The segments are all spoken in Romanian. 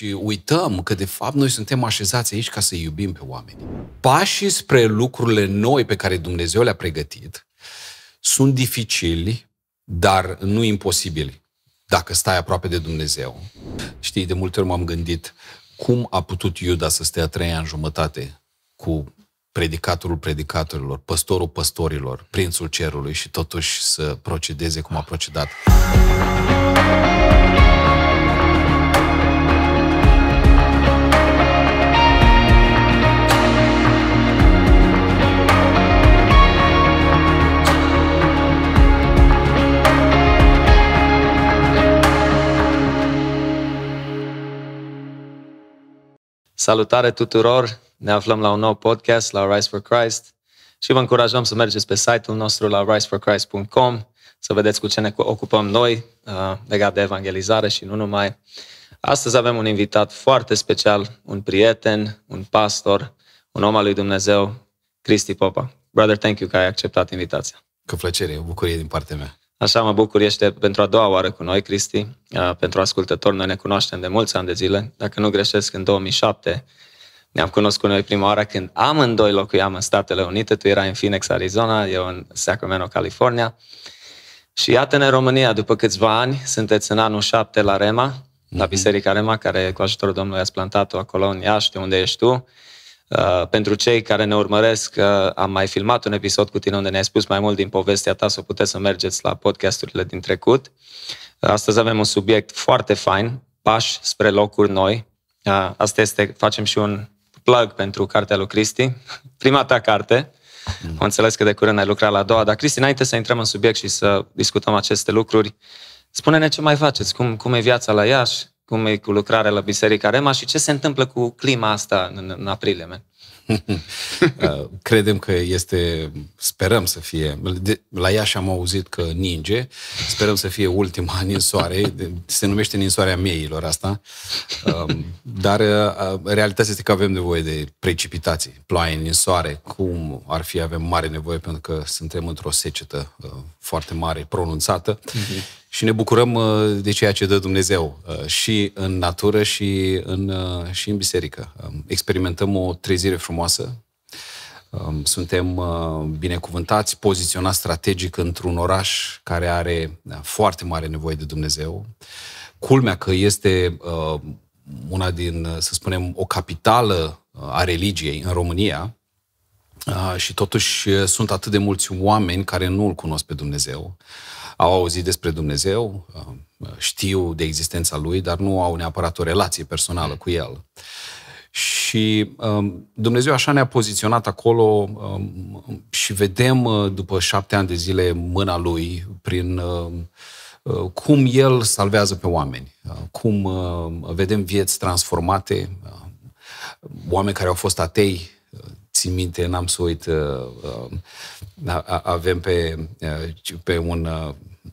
și uităm că de fapt noi suntem așezați aici ca să iubim pe oameni. Pașii spre lucrurile noi pe care Dumnezeu le-a pregătit sunt dificili, dar nu imposibili dacă stai aproape de Dumnezeu. Știi, de multe ori m-am gândit cum a putut Iuda să stea trei ani jumătate cu predicatorul predicatorilor, păstorul păstorilor, prințul cerului și totuși să procedeze cum a procedat. Salutare tuturor! Ne aflăm la un nou podcast la Rise for Christ și vă încurajăm să mergeți pe site-ul nostru la riseforchrist.com să vedeți cu ce ne ocupăm noi uh, legat de evangelizare și nu numai. Astăzi avem un invitat foarte special, un prieten, un pastor, un om al lui Dumnezeu, Cristi Popa. Brother, thank you că ai acceptat invitația. Cu plăcere, o bucurie din partea mea. Așa mă bucur, ești pentru a doua oară cu noi, Cristi. Pentru ascultători, noi ne cunoaștem de mulți ani de zile. Dacă nu greșesc, în 2007 ne-am cunoscut noi prima oară când amândoi locuiam în Statele Unite. Tu erai în Phoenix, Arizona, eu în Sacramento, California. Și iată-ne în România, după câțiva ani, sunteți în anul 7 la Rema, la mhm. Biserica Rema, care cu ajutorul Domnului ați plantat-o acolo în Iași, unde ești tu. Uh, pentru cei care ne urmăresc, uh, am mai filmat un episod cu tine unde ne-ai spus mai mult din povestea ta, să puteți să mergeți la podcasturile din trecut. Uh, astăzi avem un subiect foarte fain, pași spre locuri noi. Uh, asta este, facem și un plug pentru cartea lui Cristi, prima ta carte. Mm. Am înțeles că de curând ai lucrat la a doua, dar Cristi, înainte să intrăm în subiect și să discutăm aceste lucruri, spune-ne ce mai faceți, cum, cum e viața la Iași, cum e cu lucrarea la Biserica Rema și ce se întâmplă cu clima asta în, în aprilie, man? Uh, credem că este, sperăm să fie, de, la Iași am auzit că ninge, sperăm să fie ultima ninsoare, se numește ninsoarea mieilor asta, um, dar uh, realitatea este că avem nevoie de precipitații, ploaie, ninsoare, cum ar fi, avem mare nevoie pentru că suntem într-o secetă uh, foarte mare, pronunțată. Uh-huh și ne bucurăm uh, de ceea ce dă Dumnezeu uh, și în natură și în, uh, și în biserică. Um, experimentăm o trezire frumoasă, um, suntem binecuvântați, poziționați strategic într-un oraș care are foarte mare nevoie de Dumnezeu. Culmea că este una din, să spunem, o capitală a religiei în România, și totuși sunt atât de mulți oameni care nu îl cunosc pe Dumnezeu au auzit despre Dumnezeu, uh, știu de existența Lui, dar nu au neapărat o relație personală cu El. Și um, Dumnezeu așa ne-a poziționat acolo um, și vedem uh, după șapte ani de zile mâna Lui prin um, uh, cum El salvează pe oameni, cum vedem vieți transformate, oameni care au fost atei, țin minte, n-am să uit, avem pe, pe un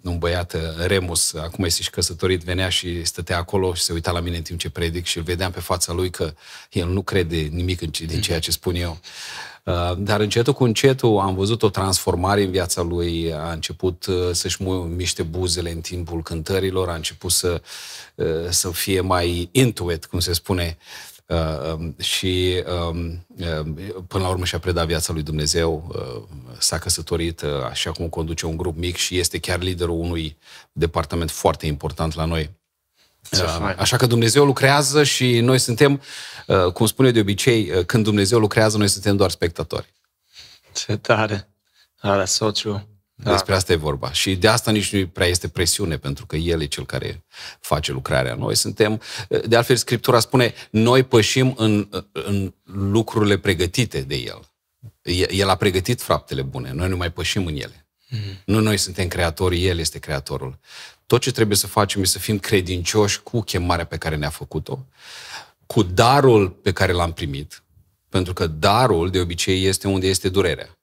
un băiat, uh, Remus, acum este și căsătorit, venea și stătea acolo și se uita la mine în timp ce predic și îl vedeam pe fața lui că el nu crede nimic din ceea ce spun eu. Uh, dar încetul cu încetul am văzut o transformare în viața lui, a început uh, să-și miște buzele în timpul cântărilor, a început să, să fie mai intuit, cum se spune, Uh, um, și um, uh, până la urmă și-a predat viața lui Dumnezeu, uh, s-a căsătorit, uh, așa cum conduce un grup mic și este chiar liderul unui departament foarte important la noi. Uh, așa că Dumnezeu lucrează și noi suntem, uh, cum spune de obicei, uh, când Dumnezeu lucrează, noi suntem doar spectatori. Ce tare! Ah, that's so true. Da. Despre asta e vorba. Și de asta nici nu prea este presiune, pentru că El e cel care face lucrarea. Noi suntem, de altfel, Scriptura spune, noi pășim în, în lucrurile pregătite de El. El a pregătit faptele bune, noi nu mai pășim în ele. Mm-hmm. Nu noi suntem creatorii, El este creatorul. Tot ce trebuie să facem este să fim credincioși cu chemarea pe care ne-a făcut-o, cu darul pe care l-am primit, pentru că darul, de obicei, este unde este durerea.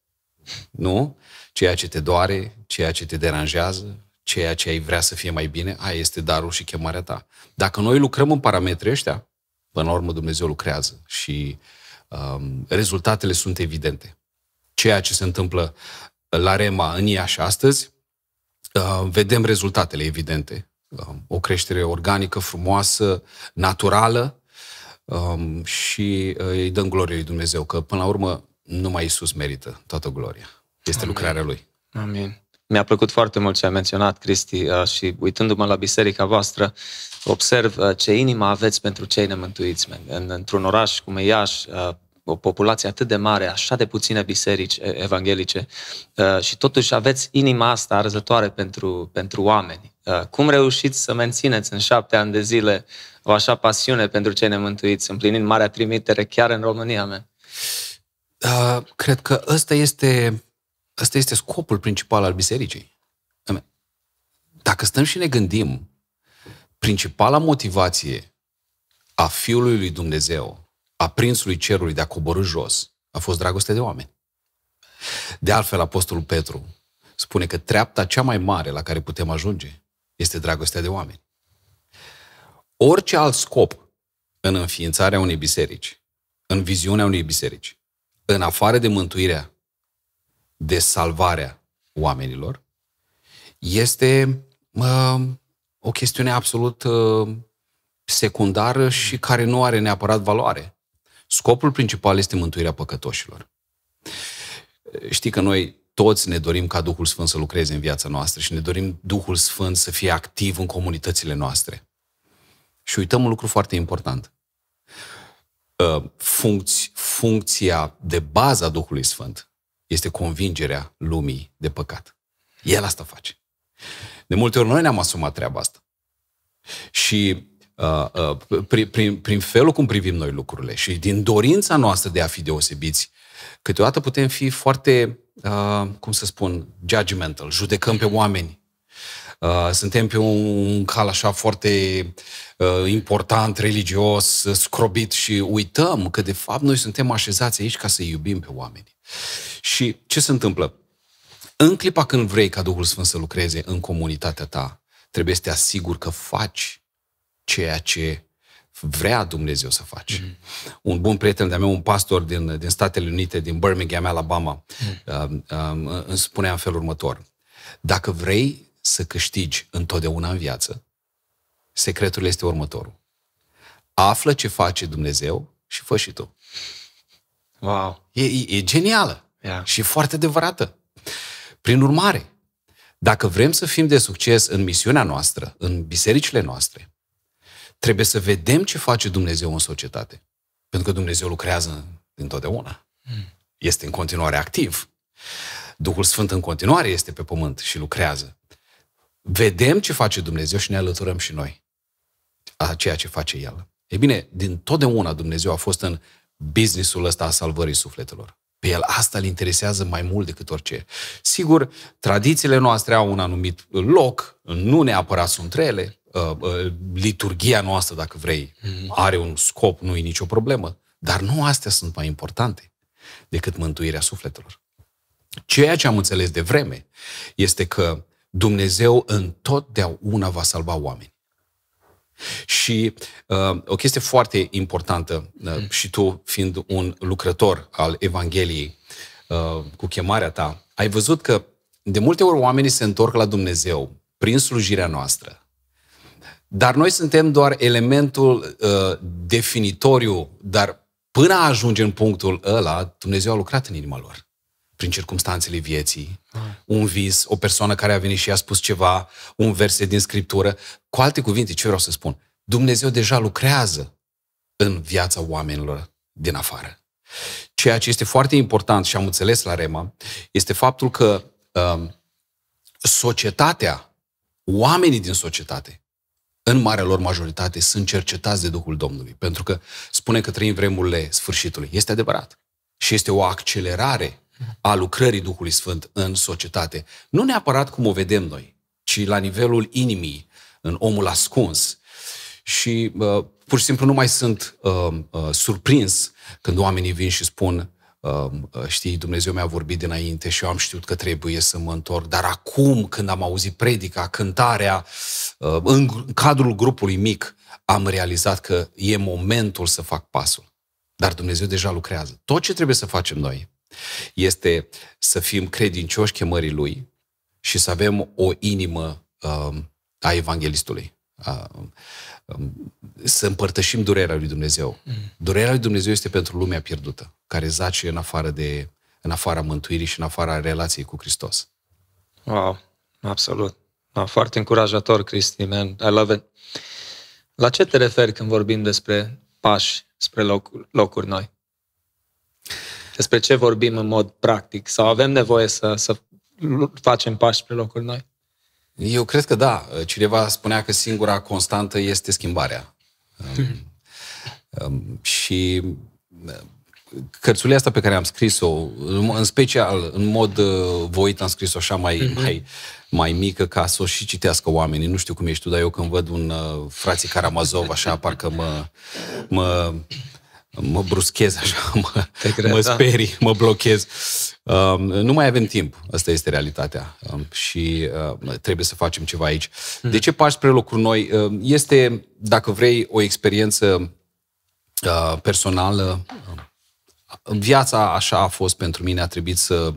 Nu? Ceea ce te doare, ceea ce te deranjează, ceea ce ai vrea să fie mai bine, aia este darul și chemarea ta. Dacă noi lucrăm în parametrii ăștia, până la urmă Dumnezeu lucrează și um, rezultatele sunt evidente. Ceea ce se întâmplă la Rema în Iași astăzi, uh, vedem rezultatele evidente. um, o creștere organică, frumoasă, naturală um, și uh, îi dăm glorie lui Dumnezeu, că până la urmă numai Isus merită toată gloria. Este Amin. lucrarea Lui. Amin. Mi-a plăcut foarte mult ce a menționat, Cristi, uh, și uitându-mă la biserica voastră, observ uh, ce inimă aveți pentru cei nemântuiți. În, într-un oraș cum e Iași, uh, o populație atât de mare, așa de puține biserici evanghelice și totuși aveți inima asta arzătoare pentru, pentru oameni. Cum reușiți să mențineți în șapte ani de zile o așa pasiune pentru cei nemântuiți, împlinind marea trimitere chiar în România, mea? Uh, cred că ăsta este, ăsta este scopul principal al bisericii. Dacă stăm și ne gândim, principala motivație a Fiului lui Dumnezeu, a Prințului Cerului de a coborâ jos, a fost dragoste de oameni. De altfel, Apostolul Petru spune că treapta cea mai mare la care putem ajunge este dragostea de oameni. Orice alt scop în înființarea unei biserici, în viziunea unei biserici, în afară de mântuirea, de salvarea oamenilor, este uh, o chestiune absolut uh, secundară și care nu are neapărat valoare. Scopul principal este mântuirea păcătoșilor. Știi că noi toți ne dorim ca Duhul Sfânt să lucreze în viața noastră și ne dorim Duhul Sfânt să fie activ în comunitățile noastre. Și uităm un lucru foarte important. Uh, funcți, funcția de bază a Duhului Sfânt este convingerea lumii de păcat. El asta face. De multe ori noi ne-am asumat treaba asta. Și uh, uh, prin, prin, prin felul cum privim noi lucrurile și din dorința noastră de a fi deosebiți, câteodată putem fi foarte, uh, cum să spun, judgmental, judecăm pe oameni. Uh, suntem pe un cal așa foarte uh, important, religios, scrobit și uităm că de fapt noi suntem așezați aici ca să iubim pe oameni. Și ce se întâmplă? În clipa când vrei ca Duhul Sfânt să lucreze în comunitatea ta, trebuie să te asiguri că faci ceea ce vrea Dumnezeu să faci. Mm. Un bun prieten de-a meu, un pastor din, din Statele Unite, din Birmingham, Alabama, mm. uh, uh, îmi spunea în felul următor. Dacă vrei să câștigi întotdeauna în viață, secretul este următorul. Află ce face Dumnezeu și fă și tu. Wow! E, e, e genială yeah. și foarte adevărată. Prin urmare, dacă vrem să fim de succes în misiunea noastră, în bisericile noastre, trebuie să vedem ce face Dumnezeu în societate. Pentru că Dumnezeu lucrează întotdeauna. Mm. Este în continuare activ. Duhul Sfânt în continuare este pe pământ și lucrează. Vedem ce face Dumnezeu și ne alăturăm și noi a ceea ce face El. E bine, din totdeauna Dumnezeu a fost în businessul ăsta a salvării sufletelor. Pe el asta îl interesează mai mult decât orice. Sigur, tradițiile noastre au un anumit loc, nu neapărat sunt rele, uh, uh, liturgia noastră, dacă vrei, mhm. are un scop, nu e nicio problemă, dar nu astea sunt mai importante decât mântuirea sufletelor. Ceea ce am înțeles de vreme este că Dumnezeu întotdeauna va salva oameni. Și uh, o chestie foarte importantă, uh, și tu fiind un lucrător al Evangheliei uh, cu chemarea ta, ai văzut că de multe ori oamenii se întorc la Dumnezeu prin slujirea noastră. Dar noi suntem doar elementul uh, definitoriu, dar până a ajunge în punctul ăla, Dumnezeu a lucrat în inima lor prin circumstanțele vieții, un vis, o persoană care a venit și a spus ceva, un verset din Scriptură. Cu alte cuvinte, ce vreau să spun? Dumnezeu deja lucrează în viața oamenilor din afară. Ceea ce este foarte important și am înțeles la Rema este faptul că um, societatea, oamenii din societate, în marea lor majoritate, sunt cercetați de Duhul Domnului. Pentru că spune că trăim vremurile sfârșitului. Este adevărat. Și este o accelerare a lucrării Duhului Sfânt în societate. Nu neapărat cum o vedem noi, ci la nivelul inimii, în omul ascuns. Și uh, pur și simplu nu mai sunt uh, uh, surprins când oamenii vin și spun uh, uh, știi, Dumnezeu mi-a vorbit dinainte și eu am știut că trebuie să mă întorc, dar acum când am auzit predica, cântarea, uh, în cadrul grupului mic, am realizat că e momentul să fac pasul. Dar Dumnezeu deja lucrează. Tot ce trebuie să facem noi este să fim credincioși chemării Lui și să avem o inimă uh, a evanghelistului. să împărtășim durerea lui Dumnezeu. Mm. Durerea lui Dumnezeu este pentru lumea pierdută, care zace în afară de în afara mântuirii și în afara relației cu Hristos. Wow, absolut. Da, foarte încurajator, Cristi, man. I love it. La ce te referi când vorbim despre pași spre locuri, locuri noi? Despre ce vorbim în mod practic? Sau avem nevoie să, să facem pași spre locuri noi? Eu cred că da. Cineva spunea că singura constantă este schimbarea. um, um, și cărțulia asta pe care am scris-o, în special, în mod uh, voit am scris-o așa mai, mm-hmm. mai, mai mică ca să o și citească oamenii. Nu știu cum ești tu, dar eu când văd un uh, frații Karamazov, așa, parcă mă, mă, mă bruschez așa, mă, cred, mă da. sperii, da. mă blochez. Um, nu mai avem timp. Asta este realitatea. Um, și uh, trebuie să facem ceva aici. Mm. De ce pași spre locuri noi? Uh, este, dacă vrei, o experiență uh, personală. Viața așa a fost pentru mine. A trebuit să,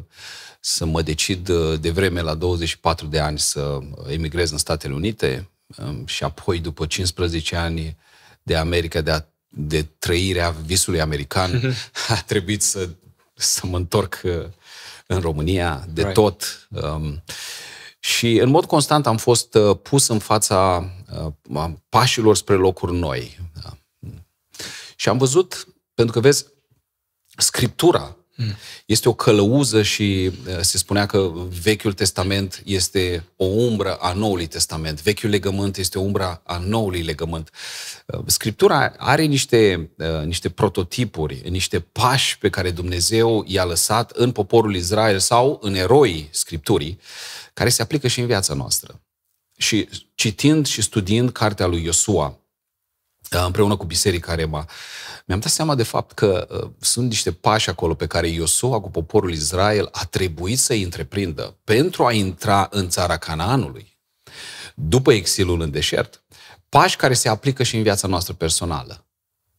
să mă decid uh, de vreme la 24 de ani să emigrez în Statele Unite um, și apoi după 15 ani de America, de a de trăirea visului american, a trebuit să, să mă întorc uh, în România de right. tot. Um, și în mod constant am fost uh, pus în fața uh, pașilor spre locuri noi. Da. Și am văzut, pentru că vezi, Scriptura este o călăuză și se spunea că Vechiul Testament este o umbră a Noului Testament. Vechiul legământ este o umbră a Noului legământ. Scriptura are niște, niște prototipuri, niște pași pe care Dumnezeu i-a lăsat în poporul Israel sau în eroii Scripturii, care se aplică și în viața noastră. Și citind și studiind cartea lui Iosua, împreună cu biserica Rema, mi-am dat seama de fapt că uh, sunt niște pași acolo pe care Iosua cu poporul Israel a trebuit să-i întreprindă pentru a intra în țara Canaanului, după exilul în deșert, pași care se aplică și în viața noastră personală.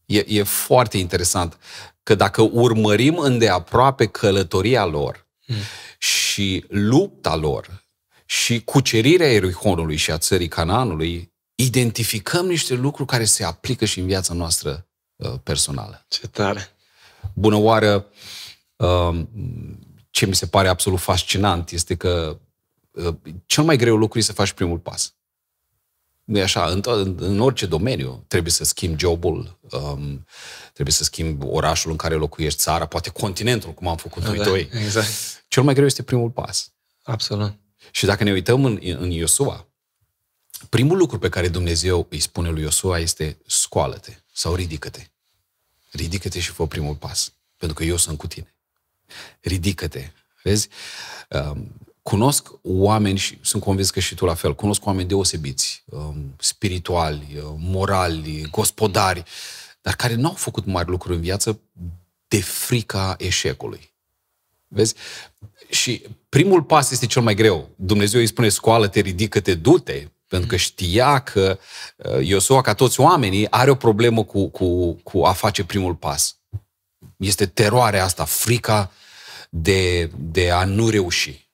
E, e foarte interesant că dacă urmărim îndeaproape călătoria lor mm. și lupta lor și cucerirea Erihonului și a țării Canaanului, identificăm niște lucruri care se aplică și în viața noastră uh, personală. Ce tare! Bună oară! Um, ce mi se pare absolut fascinant este că uh, cel mai greu lucru este să faci primul pas. Nu e așa, în, în, în orice domeniu trebuie să schimbi jobul, um, trebuie să schimbi orașul în care locuiești, țara, poate continentul, cum am făcut da, noi doi. Exact. Cel mai greu este primul pas. Absolut. Și dacă ne uităm în, în Iosua, primul lucru pe care Dumnezeu îi spune lui Iosua este scoală-te sau ridică-te. Ridică-te și fă primul pas, pentru că eu sunt cu tine. Ridică-te. Vezi? Um, cunosc oameni și sunt convins că și tu la fel, cunosc oameni deosebiți, um, spirituali, uh, morali, gospodari, dar care nu au făcut mari lucruri în viață de frica eșecului. Vezi? Și primul pas este cel mai greu. Dumnezeu îi spune, scoală-te, ridică-te, du-te, pentru că știa că uh, Iosua, ca toți oamenii, are o problemă cu, cu, cu a face primul pas. Este teroarea asta, frica de, de a nu reuși.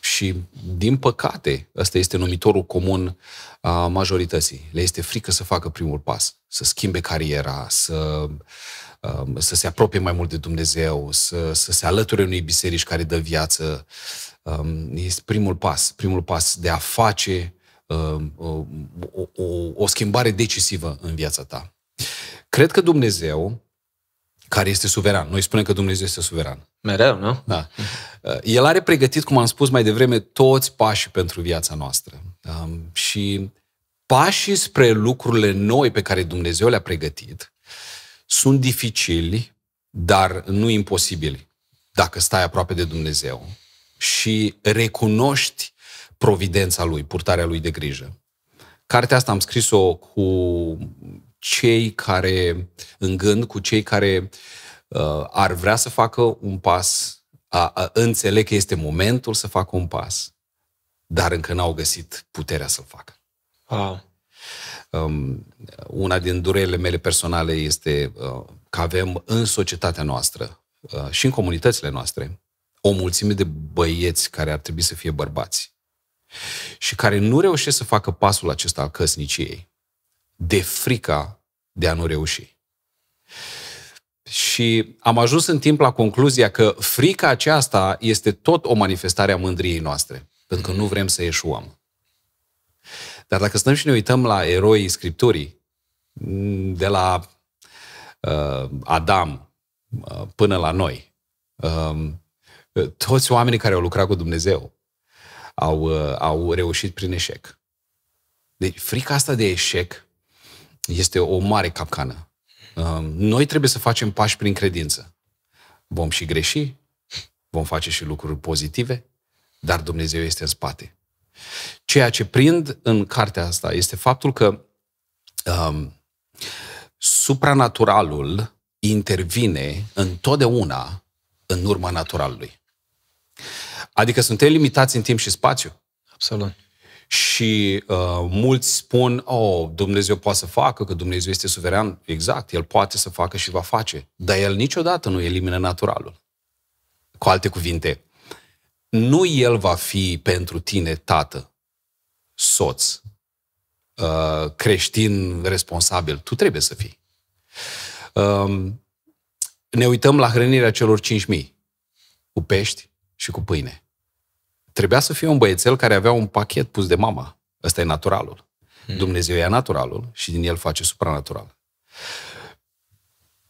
Și, din păcate, ăsta este numitorul comun a majorității. Le este frică să facă primul pas, să schimbe cariera, să, um, să se apropie mai mult de Dumnezeu, să, să se alăture unei biserici care dă viață. Um, este primul pas, primul pas de a face Um, o, o, o schimbare decisivă în viața ta. Cred că Dumnezeu, care este suveran, noi spunem că Dumnezeu este suveran. Mereu, nu? Da. Uh, el are pregătit, cum am spus mai devreme, toți pașii pentru viața noastră. Um, și pașii spre lucrurile noi pe care Dumnezeu le-a pregătit sunt dificili, dar nu imposibili, dacă stai aproape de Dumnezeu și recunoști providența lui, purtarea lui de grijă. Cartea asta am scris-o cu cei care, în gând, cu cei care uh, ar vrea să facă un pas, a, a, înțeleg că este momentul să facă un pas, dar încă n-au găsit puterea să-l facă. Wow. Um, una din durerile mele personale este uh, că avem în societatea noastră uh, și în comunitățile noastre o mulțime de băieți care ar trebui să fie bărbați și care nu reușesc să facă pasul acesta al căsniciei de frica de a nu reuși. Și am ajuns în timp la concluzia că frica aceasta este tot o manifestare a mândriei noastre, pentru că nu vrem să eșuăm. Dar dacă stăm și ne uităm la eroii Scripturii, de la uh, Adam uh, până la noi, uh, toți oamenii care au lucrat cu Dumnezeu au, uh, au reușit prin eșec. Deci frica asta de eșec este o mare capcană. Uh, noi trebuie să facem pași prin credință. Vom și greși, vom face și lucruri pozitive, dar Dumnezeu este în spate. Ceea ce prind în cartea asta este faptul că um, supranaturalul intervine întotdeauna în urma naturalului. Adică suntem limitați în timp și spațiu. Absolut. Și uh, mulți spun, oh, Dumnezeu poate să facă, că Dumnezeu este suveran. Exact, El poate să facă și va face. Dar El niciodată nu elimină naturalul. Cu alte cuvinte, nu El va fi pentru tine tată, soț, uh, creștin responsabil. Tu trebuie să fii. Uh, ne uităm la hrănirea celor 5.000 cu pești și cu pâine. Trebuia să fie un băiețel care avea un pachet pus de mama. Ăsta e naturalul. Hmm. Dumnezeu e naturalul și din el face supranatural.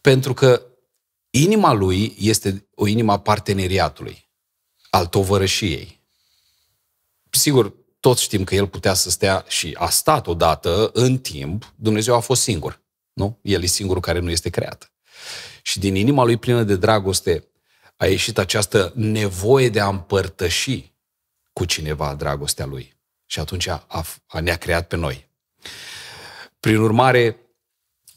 Pentru că inima lui este o inima parteneriatului, al tovărășiei. Sigur, toți știm că el putea să stea și a stat odată în timp, Dumnezeu a fost singur. Nu? El e singurul care nu este creat. Și din inima lui plină de dragoste a ieșit această nevoie de a împărtăși cu cineva dragostea lui. Și atunci a, a, ne-a creat pe noi. Prin urmare,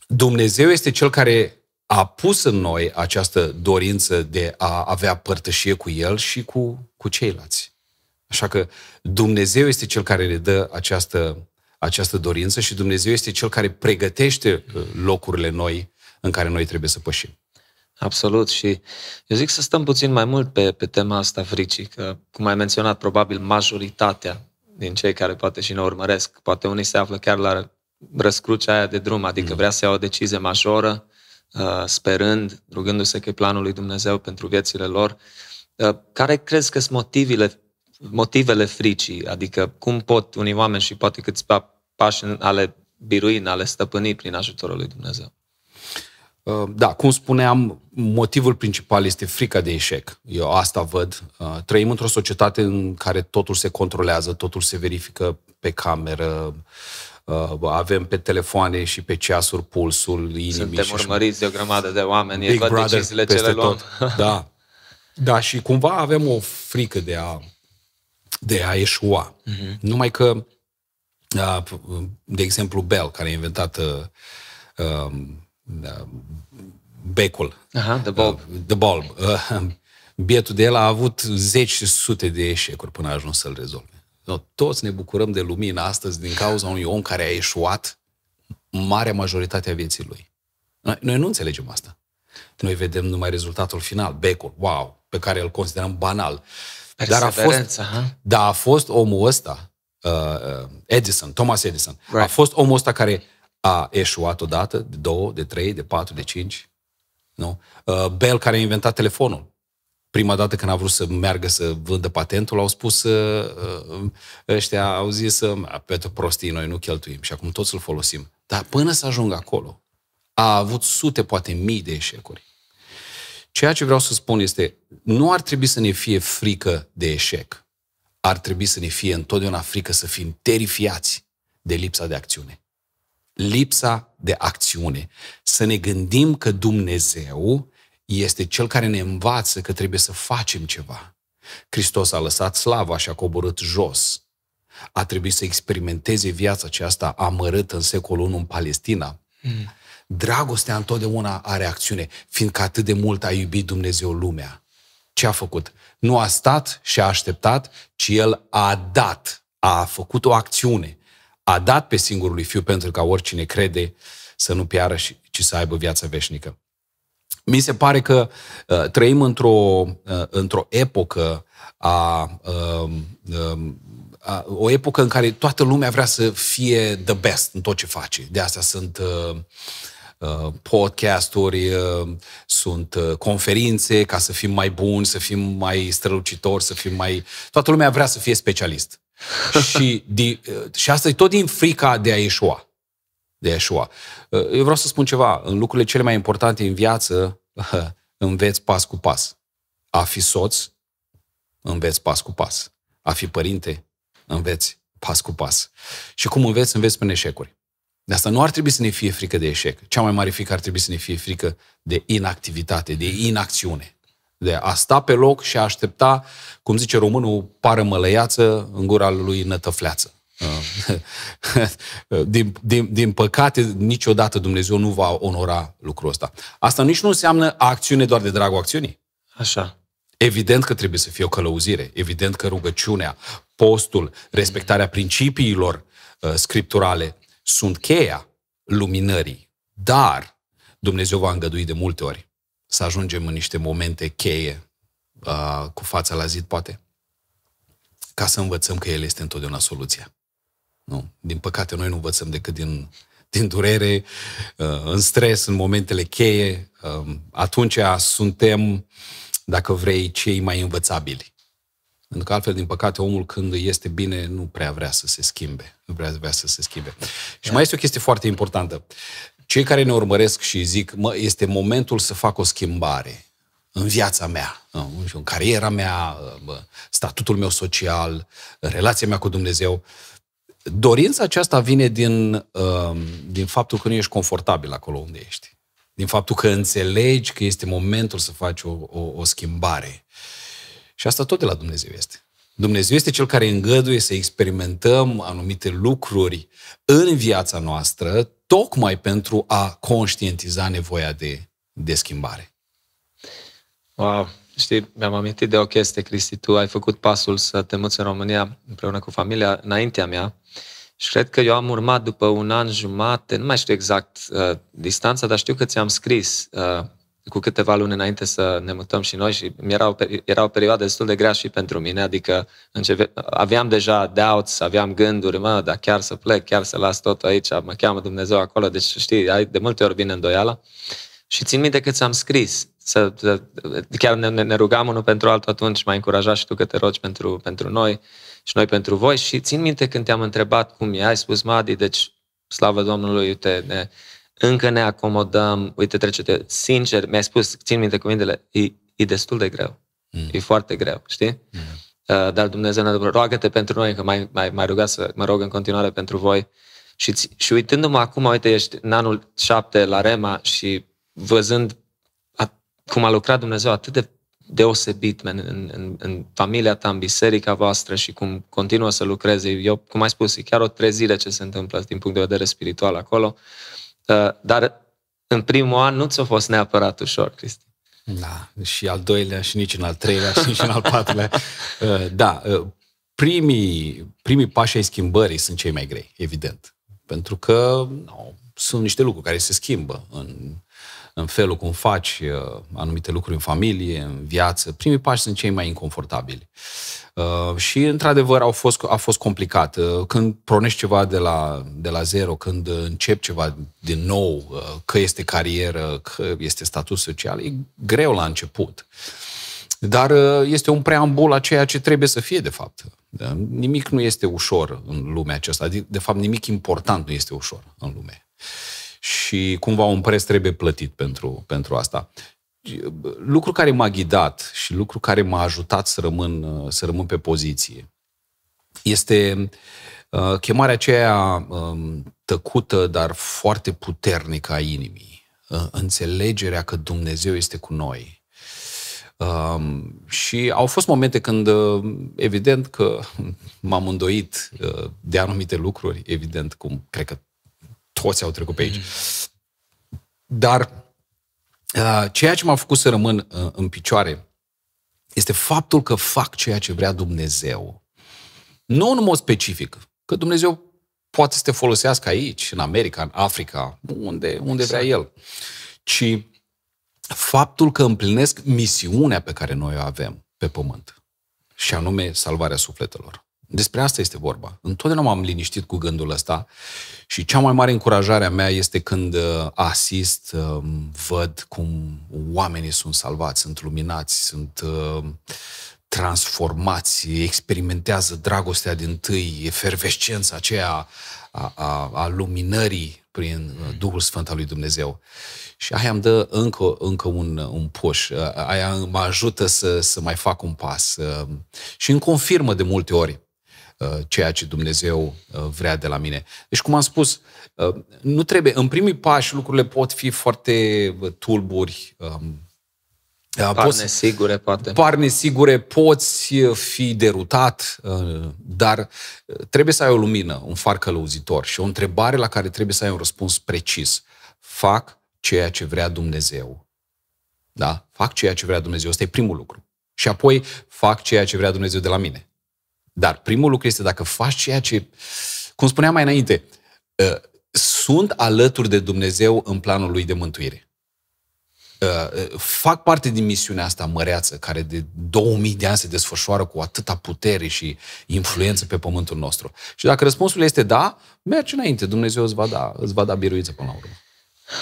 Dumnezeu este cel care a pus în noi această dorință de a avea părtășie cu El și cu, cu ceilalți. Așa că Dumnezeu este cel care ne dă această, această dorință și Dumnezeu este cel care pregătește uh, locurile noi în care noi trebuie să pășim. Absolut și eu zic să stăm puțin mai mult pe, pe tema asta fricii, că cum ai menționat, probabil majoritatea din cei care poate și ne urmăresc, poate unii se află chiar la răscrucea aia de drum, adică mm. vrea să ia o decizie majoră, uh, sperând, rugându-se că e planul lui Dumnezeu pentru viețile lor. Uh, care crezi că sunt motivele, motivele fricii? Adică cum pot unii oameni și poate câțiva pași ale birui, ale stăpâni prin ajutorul lui Dumnezeu? Uh, da, cum spuneam, motivul principal este frica de eșec. Eu asta văd. Uh, trăim într-o societate în care totul se controlează, totul se verifică pe cameră, uh, avem pe telefoane și pe ceasuri pulsul inimii. Suntem și urmăriți de o grămadă de oameni, Big e deciziile ce le luăm. Tot. Da. da, și cumva avem o frică de a, de a eșua. Uh-huh. Numai că, de exemplu, Bell, care a inventat uh, da, becul. Aha, the bulb. Uh, the bulb. Uh, bietul de el a avut zeci și sute de eșecuri până a ajuns să-l rezolve. No, toți ne bucurăm de lumină astăzi din cauza unui om care a eșuat marea majoritate a vieții lui. Noi, noi nu înțelegem asta. Noi vedem numai rezultatul final, becul, wow, pe care îl considerăm banal. Dar a fost, da, a fost omul ăsta, uh, uh, Edison, Thomas Edison, right. a fost omul ăsta care a eșuat odată, de două, de trei, de patru, de cinci. Nu? Uh, Bell, care a inventat telefonul. Prima dată când a vrut să meargă să vândă patentul, au spus uh, uh ăștia, au zis, uh, pentru prostii noi nu cheltuim și acum toți îl folosim. Dar până să ajungă acolo, a avut sute, poate mii de eșecuri. Ceea ce vreau să spun este, nu ar trebui să ne fie frică de eșec. Ar trebui să ne fie întotdeauna frică să fim terifiați de lipsa de acțiune lipsa de acțiune. Să ne gândim că Dumnezeu este Cel care ne învață că trebuie să facem ceva. Hristos a lăsat slava și a coborât jos. A trebuit să experimenteze viața aceasta amărâtă în secolul I în Palestina. Mm. Dragostea întotdeauna are acțiune, fiindcă atât de mult a iubit Dumnezeu lumea. Ce a făcut? Nu a stat și a așteptat, ci El a dat, a făcut o acțiune a dat pe singurul lui Fiu pentru ca oricine crede să nu piară, ci să aibă viața veșnică. Mi se pare că uh, trăim într-o, uh, într-o epocă a, uh, uh, o epocă în care toată lumea vrea să fie the best în tot ce face. De asta sunt uh, uh, podcasturi, uh, sunt uh, conferințe ca să fim mai buni, să fim mai strălucitori, să fim mai... Toată lumea vrea să fie specialist. și, di, uh, și asta e tot din frica de a ieșua. De a ieșua. Uh, eu vreau să spun ceva. În lucrurile cele mai importante în viață, înveți pas cu pas. A fi soț, înveți pas cu pas. A fi părinte, înveți pas cu pas. Și cum înveți, înveți prin eșecuri. De asta nu ar trebui să ne fie frică de eșec. Cea mai mare frică ar trebui să ne fie frică de inactivitate, de inacțiune. De a sta pe loc și a aștepta, cum zice românul, pară mălăiață în gura lui nătăfleață. din, din, din păcate, niciodată Dumnezeu nu va onora lucrul ăsta. Asta nici nu înseamnă acțiune doar de dragul acțiunii. Așa. Evident că trebuie să fie o călăuzire, evident că rugăciunea, postul, respectarea principiilor uh, scripturale sunt cheia luminării. Dar Dumnezeu va îngădui de multe ori să ajungem în niște momente cheie uh, cu fața la zid, poate, ca să învățăm că El este întotdeauna soluția. Nu? Din păcate, noi nu învățăm decât din, din durere, uh, în stres, în momentele cheie. Uh, atunci suntem dacă vrei, cei mai învățabili. Pentru că altfel, din păcate, omul când este bine nu prea vrea să se schimbe. Nu prea vrea să se schimbe. Și mai este o chestie foarte importantă. Cei care ne urmăresc și zic, mă, este momentul să fac o schimbare în viața mea, în cariera mea, statutul meu social, relația mea cu Dumnezeu. Dorința aceasta vine din, um, din faptul că nu ești confortabil acolo unde ești din faptul că înțelegi că este momentul să faci o, o, o schimbare. Și asta tot de la Dumnezeu este. Dumnezeu este cel care îngăduie să experimentăm anumite lucruri în viața noastră, tocmai pentru a conștientiza nevoia de, de schimbare. Wow! Știi, mi-am amintit de o chestie, Cristi, tu ai făcut pasul să te muți în România împreună cu familia înaintea mea și cred că eu am urmat după un an jumate, nu mai știu exact uh, distanța, dar știu că ți-am scris uh, cu câteva luni înainte să ne mutăm și noi și era o, era o perioadă destul de grea și pentru mine, adică începe, aveam deja doubts, aveam gânduri, mă, dar chiar să plec, chiar să las totul aici, mă cheamă Dumnezeu acolo, deci știi, ai de multe ori vine îndoiala. Și țin minte că ți-am scris, să, să, chiar ne, ne rugam unul pentru altul atunci, m-ai încurajat și tu că te rogi pentru, pentru noi și noi pentru voi. Și țin minte când te-am întrebat cum e, ai spus, Madi, deci, slavă Domnului, uite, ne, încă ne acomodăm, uite, trece-te, sincer, mi-ai spus, țin minte cuvintele, e, e destul de greu. Mm. E foarte greu, știi? Mm. Uh, dar Dumnezeu ne roagă-te pentru noi, că mai, mai, mai rugat să mă rog în continuare pentru voi. Și, și uitându-mă acum, uite, ești în anul șapte la Rema și văzând a, cum a lucrat Dumnezeu atât de deosebit man, în, în, în familia ta, în biserica voastră și cum continuă să lucreze. Eu, cum ai spus, e chiar o trezire ce se întâmplă din punct de vedere spiritual acolo. Uh, dar în primul an nu ți-a fost neapărat ușor, Cristi. Da, și al doilea, și nici în al treilea, și nici în al patrulea. Uh, da, uh, primii, primii pași ai schimbării sunt cei mai grei, evident. Pentru că no, sunt niște lucruri care se schimbă în în felul cum faci uh, anumite lucruri în familie, în viață, primii pași sunt cei mai inconfortabili. Uh, și, într-adevăr, au fost, a fost complicat. Uh, când pronești ceva de la, de la zero, când începi ceva din nou, uh, că este carieră, că este statut social, e greu la început. Dar uh, este un preambul a ceea ce trebuie să fie, de fapt. Da? Nimic nu este ușor în lumea aceasta. De fapt, nimic important nu este ușor în lume și cumva un preț trebuie plătit pentru, pentru asta. Lucru care m-a ghidat și lucru care m-a ajutat să rămân, să rămân pe poziție este uh, chemarea aceea um, tăcută, dar foarte puternică a inimii. Uh, înțelegerea că Dumnezeu este cu noi. Um, și au fost momente când, uh, evident că m-am îndoit uh, de anumite lucruri, evident, cum cred că toți au trecut pe aici. Dar uh, ceea ce m-a făcut să rămân uh, în picioare este faptul că fac ceea ce vrea Dumnezeu. Nu în mod specific, că Dumnezeu poate să te folosească aici, în America, în Africa, unde, unde vrea exact. El, ci faptul că împlinesc misiunea pe care noi o avem pe pământ, și anume salvarea sufletelor. Despre asta este vorba. Întotdeauna m-am liniștit cu gândul ăsta și cea mai mare încurajare a mea este când uh, asist, um, văd cum oamenii sunt salvați, sunt luminați, sunt uh, transformați, experimentează dragostea din tâi, efervescența aceea a, a, a luminării prin uh, Duhul Sfânt al lui Dumnezeu. Și aia îmi dă încă, încă un, un push, aia mă ajută să, să mai fac un pas și îmi confirmă de multe ori Uh, ceea ce Dumnezeu uh, vrea de la mine. Deci, cum am spus, uh, nu trebuie, în primii pași lucrurile pot fi foarte tulburi, um, par poți, nesigure, poate. Par nesigure, poți fi derutat, dar trebuie să ai o lumină, un far călăuzitor și o întrebare la care trebuie să ai un răspuns precis. Fac ceea ce vrea Dumnezeu. Da? Fac ceea ce vrea Dumnezeu. Asta e primul lucru. Și apoi fac ceea ce vrea Dumnezeu de la mine. Dar primul lucru este dacă faci ceea ce, cum spuneam mai înainte, ă, sunt alături de Dumnezeu în planul lui de mântuire. Ă, fac parte din misiunea asta măreață, care de 2000 de ani se desfășoară cu atâta putere și influență pe pământul nostru. Și dacă răspunsul este da, mergi înainte, Dumnezeu îți va da, îți va da biruință până la urmă.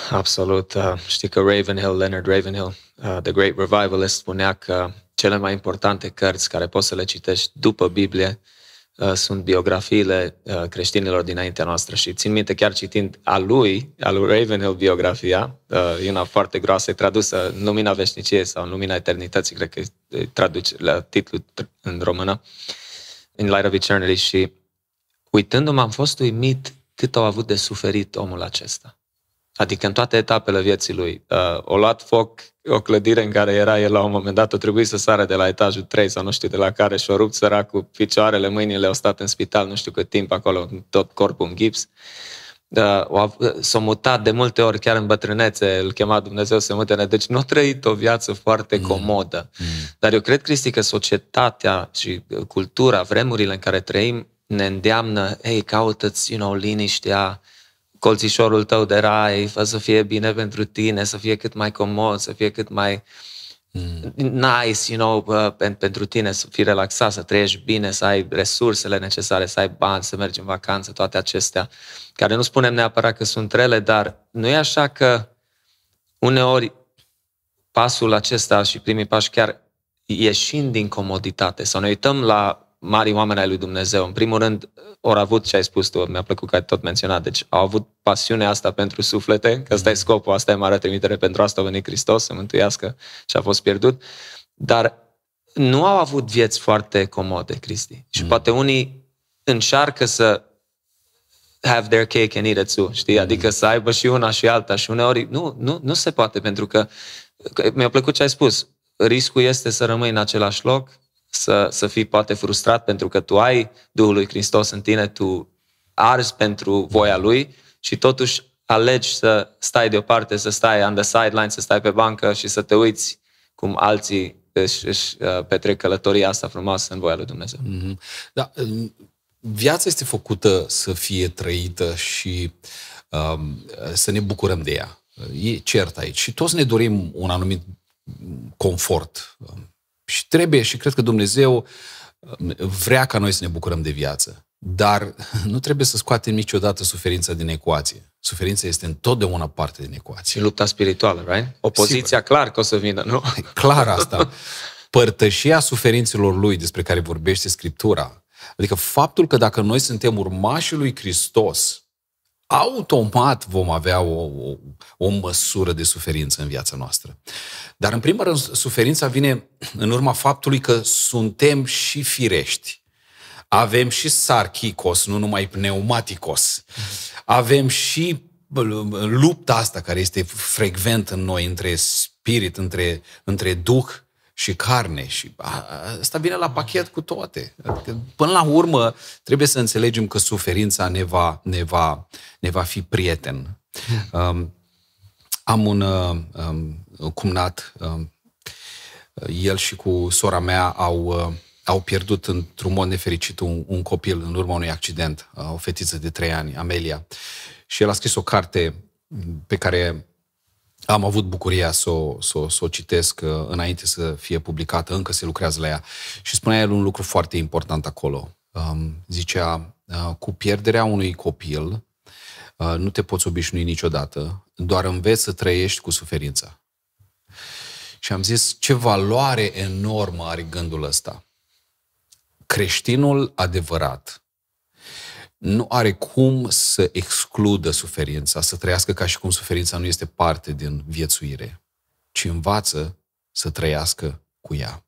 Absolut. Uh, știi că Ravenhill, Leonard Ravenhill, uh, the great revivalist, spunea că cele mai importante cărți care poți să le citești după Biblie uh, sunt biografiile uh, creștinilor dinaintea noastră și țin minte chiar citind a lui, a lui Ravenhill biografia, uh, e una foarte groasă, e tradusă în Lumina Veșniciei sau în Lumina Eternității, cred că traduce la titlu în română, In Light of Eternity și uitându-mă am fost uimit cât au avut de suferit omul acesta. Adică în toate etapele vieții lui. Uh, o luat foc o clădire în care era el la un moment dat, o trebuie să sară de la etajul 3 sau nu știu de la care și o rupt săracul, picioarele, mâinile au stat în spital nu știu cât timp acolo, tot corpul în gips. Uh, s-a mutat de multe ori, chiar în bătrânețe, îl chema Dumnezeu să mute. Deci nu a trăit o viață foarte mm. comodă. Mm. Dar eu cred, Cristi, că societatea și cultura, vremurile în care trăim, ne îndeamnă, ei, caută-ți, you know, liniștea, colțișorul tău de rai, fă să fie bine pentru tine, să fie cât mai comod, să fie cât mai mm. nice, you know, uh, pentru tine, să fii relaxat, să trăiești bine, să ai resursele necesare, să ai bani, să mergi în vacanță, toate acestea, care nu spunem neapărat că sunt rele, dar nu e așa că uneori pasul acesta și primii pași chiar ieșind din comoditate sau ne uităm la mari oameni ai lui Dumnezeu. În primul rând, au avut ce ai spus tu, mi-a plăcut că ai tot menționat. Deci au avut pasiunea asta pentru suflete, că ăsta e scopul, asta e mare trimitere, pentru asta a venit Hristos să mântuiască și a fost pierdut. Dar nu au avut vieți foarte comode, Cristi. Și mm. poate unii încearcă să have their cake and eat it too, știi? Mm. Adică să aibă și una și alta și uneori nu, nu, nu se poate pentru că mi-a plăcut ce ai spus. Riscul este să rămâi în același loc, să, să fii poate frustrat pentru că tu ai Duhul lui Hristos în tine, tu arzi pentru voia Lui și totuși alegi să stai deoparte, să stai on the sideline, să stai pe bancă și să te uiți cum alții își, își uh, petrec călătoria asta frumoasă în voia lui Dumnezeu. Mm-hmm. Da, viața este făcută să fie trăită și um, să ne bucurăm de ea. E cert aici. Și toți ne dorim un anumit confort. Și trebuie, și cred că Dumnezeu uh, vrea ca noi să ne bucurăm de viață. Dar nu trebuie să scoatem niciodată suferința din ecuație. Suferința este întotdeauna parte din ecuație. Și lupta spirituală, right? Opoziția Sigur. clar că o să vină, nu? Clar asta. Părtășia suferințelor lui despre care vorbește Scriptura. Adică faptul că dacă noi suntem urmașii lui Hristos, automat vom avea o, o, o măsură de suferință în viața noastră. Dar, în primul rând, suferința vine în urma faptului că suntem și firești. Avem și sarchicos, nu numai pneumaticos. Avem și lupta asta care este frecvent în noi între spirit, între, între duh și carne. Și asta vine la pachet cu toate. Adică, până la urmă, trebuie să înțelegem că suferința ne va, ne va, ne va fi prieten. Um, am un uh, um, cumnat, um, el și cu sora mea au, uh, au pierdut într-un mod nefericit un, un copil în urma unui accident, uh, o fetiță de trei ani, Amelia. Și el a scris o carte pe care am avut bucuria să o, să, o, să o citesc uh, înainte să fie publicată, încă se lucrează la ea. Și spunea el un lucru foarte important acolo. um, zicea, uh, cu pierderea unui copil uh, nu te poți obișnui niciodată, doar înveți să trăiești cu suferința. Și am zis, ce valoare enormă are gândul ăsta. Creștinul adevărat nu are cum să excludă suferința, să trăiască ca și cum suferința nu este parte din viețuire, ci învață să trăiască cu ea.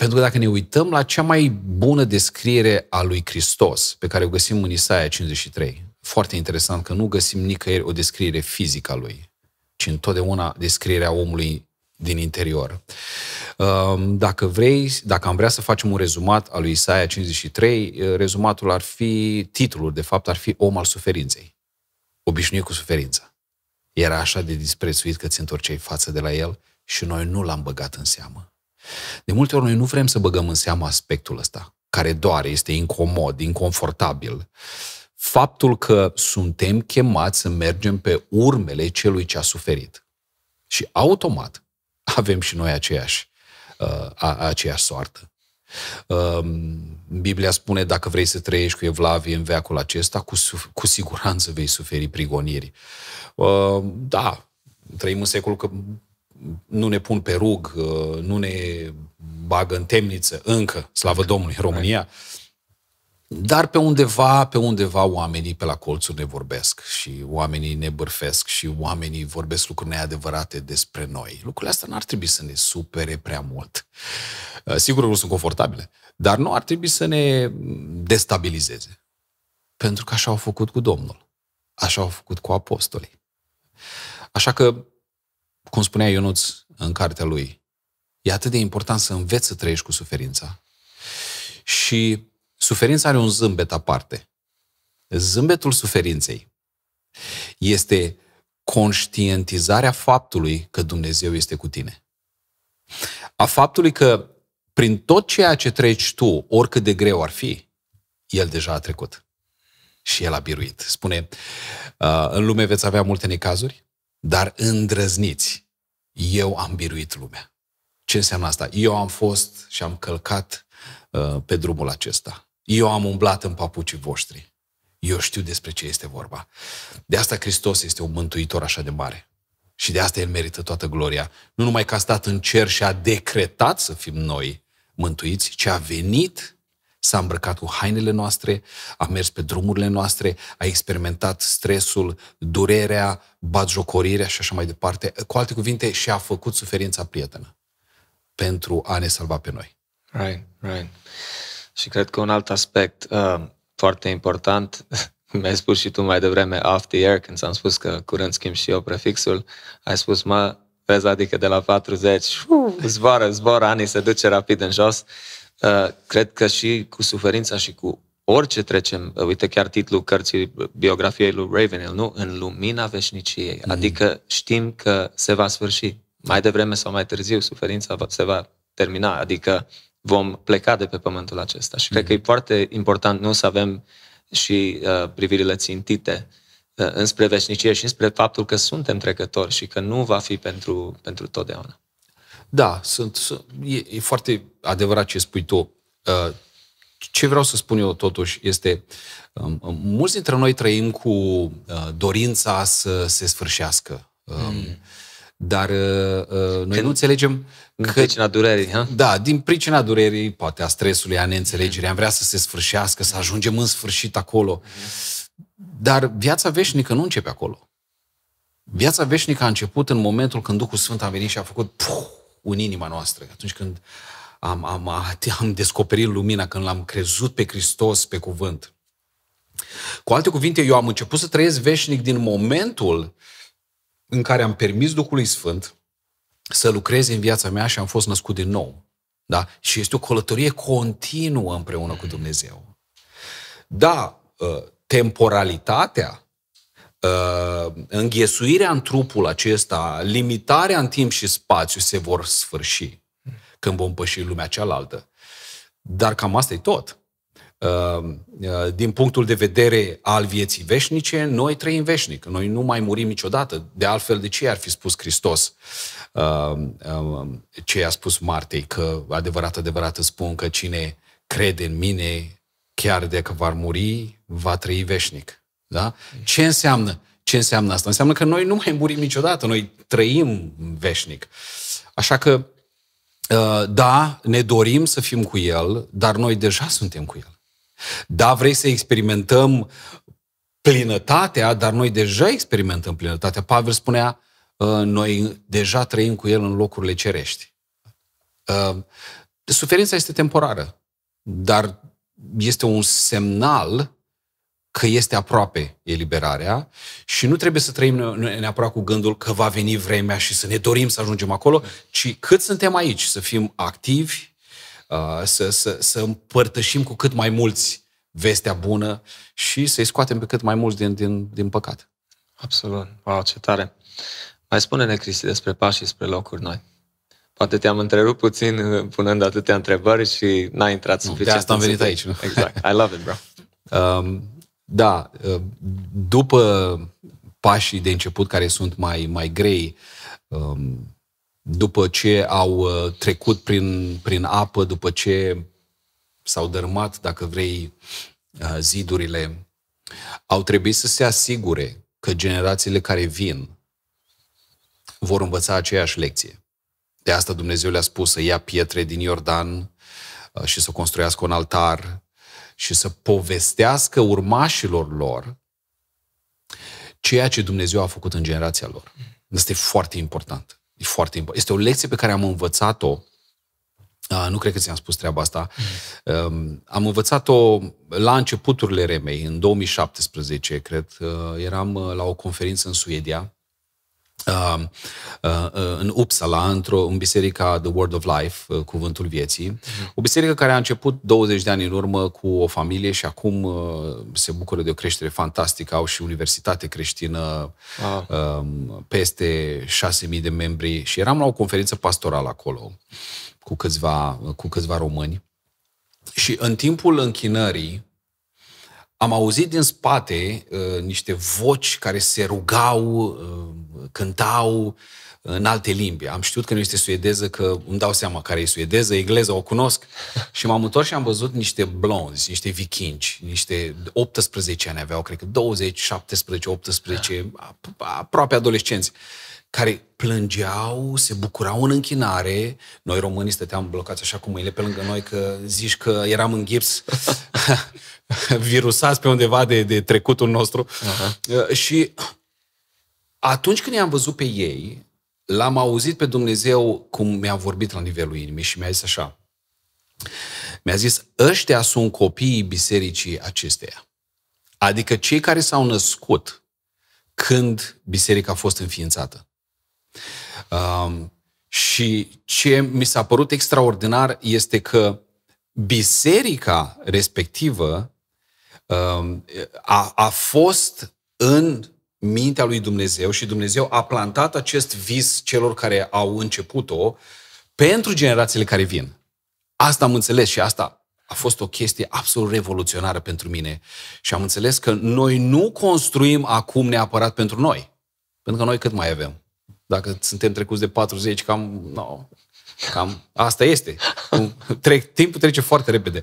Pentru că dacă ne uităm la cea mai bună descriere a lui Hristos, pe care o găsim în Isaia 53, foarte interesant că nu găsim nicăieri o descriere fizică a lui, ci întotdeauna descrierea omului din interior. Um, dacă vrei, dacă am vrea să facem un rezumat al lui Isaia 53, uh, rezumatul ar fi, titlul de fapt ar fi Om al suferinței. Obișnuit cu suferința. Era așa de disprețuit că ți întorceai față de la el și noi nu l-am băgat în seamă. De multe ori noi nu vrem să băgăm în seamă aspectul ăsta, care doare, este incomod, inconfortabil. Faptul că suntem chemați să mergem pe urmele celui ce a suferit. Și automat avem și noi aceeași, uh, aceeași soartă. Um, Biblia spune, dacă vrei să trăiești cu evlavie în veacul acesta, cu, cu siguranță vei suferi prigoniri. Uh, da, trăim în secolul că nu ne pun pe rug, uh, nu ne bagă în temniță încă, slavă Domnului, în România, dar pe undeva, pe undeva oamenii pe la colțuri ne vorbesc și oamenii ne bârfesc și oamenii vorbesc lucruri neadevărate despre noi. Lucrurile astea n-ar trebui să ne supere prea mult. Uh, sigur, nu sunt confortabile, dar nu ar trebui să ne destabilizeze. Pentru că așa au făcut cu Domnul. Așa au făcut cu apostolii. Așa că, cum spunea Ionuț în cartea lui, e atât de important să înveți să trăiești cu suferința. Și Suferința are un zâmbet aparte. Zâmbetul suferinței este conștientizarea faptului că Dumnezeu este cu tine. A faptului că prin tot ceea ce treci tu, oricât de greu ar fi, El deja a trecut. Și El a biruit. Spune, uh, în lume veți avea multe necazuri, dar îndrăzniți. Eu am biruit lumea. Ce înseamnă asta? Eu am fost și am călcat uh, pe drumul acesta. Eu am umblat în papucii voștri. Eu știu despre ce este vorba. De asta Hristos este un mântuitor așa de mare. Și de asta El merită toată gloria. Nu numai că a stat în cer și a decretat să fim noi mântuiți, ci a venit, s-a îmbrăcat cu hainele noastre, a mers pe drumurile noastre, a experimentat stresul, durerea, batjocorirea și așa mai departe. Cu alte cuvinte, și a făcut suferința prietenă pentru a ne salva pe noi. Right, right. Și cred că un alt aspect uh, foarte important, mi-ai spus și tu mai devreme off the air, când ți-am spus că curând schimb și eu prefixul, ai spus, mă, vezi, adică de la 40, uh, zboară, zboară, anii se duce rapid în jos. Uh, cred că și cu suferința și cu orice trecem, uh, uite chiar titlul cărții biografiei lui Ravenhill, nu? În lumina veșniciei. Mm. Adică știm că se va sfârși. Mai devreme sau mai târziu, suferința se va termina. Adică vom pleca de pe pământul acesta. Și mm-hmm. cred că e mhm. foarte important nu să avem și uh, privirile țintite uh, înspre veșnicie și înspre faptul că suntem trecători și că nu va fi pentru, pentru totdeauna. Da, sunt, sunt, e, e foarte adevărat ce spui tu. Uh, ce vreau să spun eu totuși este, um, um mulți dintre noi trăim cu uh, dorința să se sfârșească. Um, mm dar uh, uh noi Când, nu înțelegem că... Din pricina durerii, ha? Da, din pricina durerii, poate a stresului, a neînțelegerii, am vrea să se sfârșească, să ajungem în sfârșit acolo. Dar viața veșnică nu începe acolo. Viața veșnică a început în momentul când Duhul Sfânt a venit și a făcut puh, în inima noastră. Atunci când am, am, am descoperit lumina, când l-am crezut pe Hristos, pe cuvânt. Cu alte cuvinte, eu am început să trăiesc veșnic din momentul uh, în care am permis Duhului Sfânt să lucreze în viața mea și am fost născut din nou. Da? Și este o călătorie continuă împreună cu Dumnezeu. Da, ă, temporalitatea, ă, înghesuirea în trupul acesta, limitarea în timp și spațiu se vor sfârși când vom păși lumea cealaltă. Dar cam asta e tot. Uh, uh, din punctul de vedere al vieții veșnice, noi trăim veșnic. Noi nu mai murim niciodată. De altfel, de ce ar fi spus Hristos uh, ce a spus Martei? Că adevărat, adevărat îți spun că cine crede în mine, chiar dacă va muri, va trăi veșnic. Da? Ce înseamnă? Ce înseamnă asta? Înseamnă că noi nu mai murim niciodată, noi trăim veșnic. Așa că, uh, da, ne dorim să fim cu El, dar noi deja suntem cu El. Da, vrei să experimentăm plinătatea, dar noi deja experimentăm plinătatea. Pavel spunea, uh, noi deja trăim cu El în locurile cerești. Uh, suferința este temporară, dar este un semnal că este aproape eliberarea și nu trebuie să trăim neapărat cu gândul că va veni vremea și să ne dorim să ajungem acolo, ci cât suntem aici, să fim activi, uh, să, să, să împărtășim cu cât mai mulți vestea bună și să-i scoatem pe cât mai mulți din, din, din păcat. Absolut. Wow, ce tare. Mai spune-ne, Cristi, despre pașii spre locuri noi. Poate te-am întrerupt puțin uh, punând atâtea întrebări și n-ai intrat suficient. De asta am venit aici. Nu? Exact. I love it, bro. Um, da, uh, după pașii de început care sunt mai, mai grei, um, după ce au uh, trecut prin, prin apă, după ce s-au dărâmat, dacă vrei, zidurile, au trebuit să se asigure că generațiile care vin vor învăța aceeași lecție. De asta Dumnezeu le-a spus să ia pietre din Iordan uh, și să construiască un altar și să povestească urmașilor lor ceea ce Dumnezeu a făcut în generația lor. Asta e foarte important. E foarte important. Este o lecție pe care am învățat-o Uh, nu cred că ți-am spus treaba asta. Mm. am învățat-o la începuturile remei, în 2017, cred. Uh, eram uh, la o conferință în Suedia Uh, uh, în Uppsala, într-o în biserica The Word of Life, uh, Cuvântul Vieții. Uh-huh. O biserică care a început 20 de ani în urmă cu o familie și acum uh, se bucură de o creștere fantastică. Au și universitate creștină, uh, peste 6.000 de membri și eram la o conferință pastorală acolo cu câțiva, cu câțiva români. Și în timpul închinării, am auzit din spate uh, niște voci care se rugau, uh, cântau în alte limbi. Am știut că nu este suedeză, că îmi dau seama care e suedeză, engleză, o cunosc. Și m-am întors și am văzut niște blonzi, niște vikingi, niște 18 ani aveau, cred că 20, 17, 18, aproape adolescenți care plângeau, se bucurau în închinare. Noi românii stăteam blocați așa cu mâinile pe lângă noi că zici că eram în gips virusați pe undeva de, de trecutul nostru. Uh-huh. Și atunci când i-am văzut pe ei, l-am auzit pe Dumnezeu cum mi-a vorbit la nivelul inimii și mi-a zis așa. Mi-a zis, ăștia sunt copiii bisericii acesteia. Adică cei care s-au născut când biserica a fost înființată. Um, și ce mi s-a părut extraordinar este că biserica respectivă um, a, a fost în mintea lui Dumnezeu și Dumnezeu a plantat acest vis celor care au început-o pentru generațiile care vin. Asta am înțeles și asta a fost o chestie absolut revoluționară pentru mine. Și am înțeles că noi nu construim acum neapărat pentru noi. Pentru că noi cât mai avem? Dacă suntem trecuți de 40, cam, no, cam asta este. Trec, timpul trece foarte repede.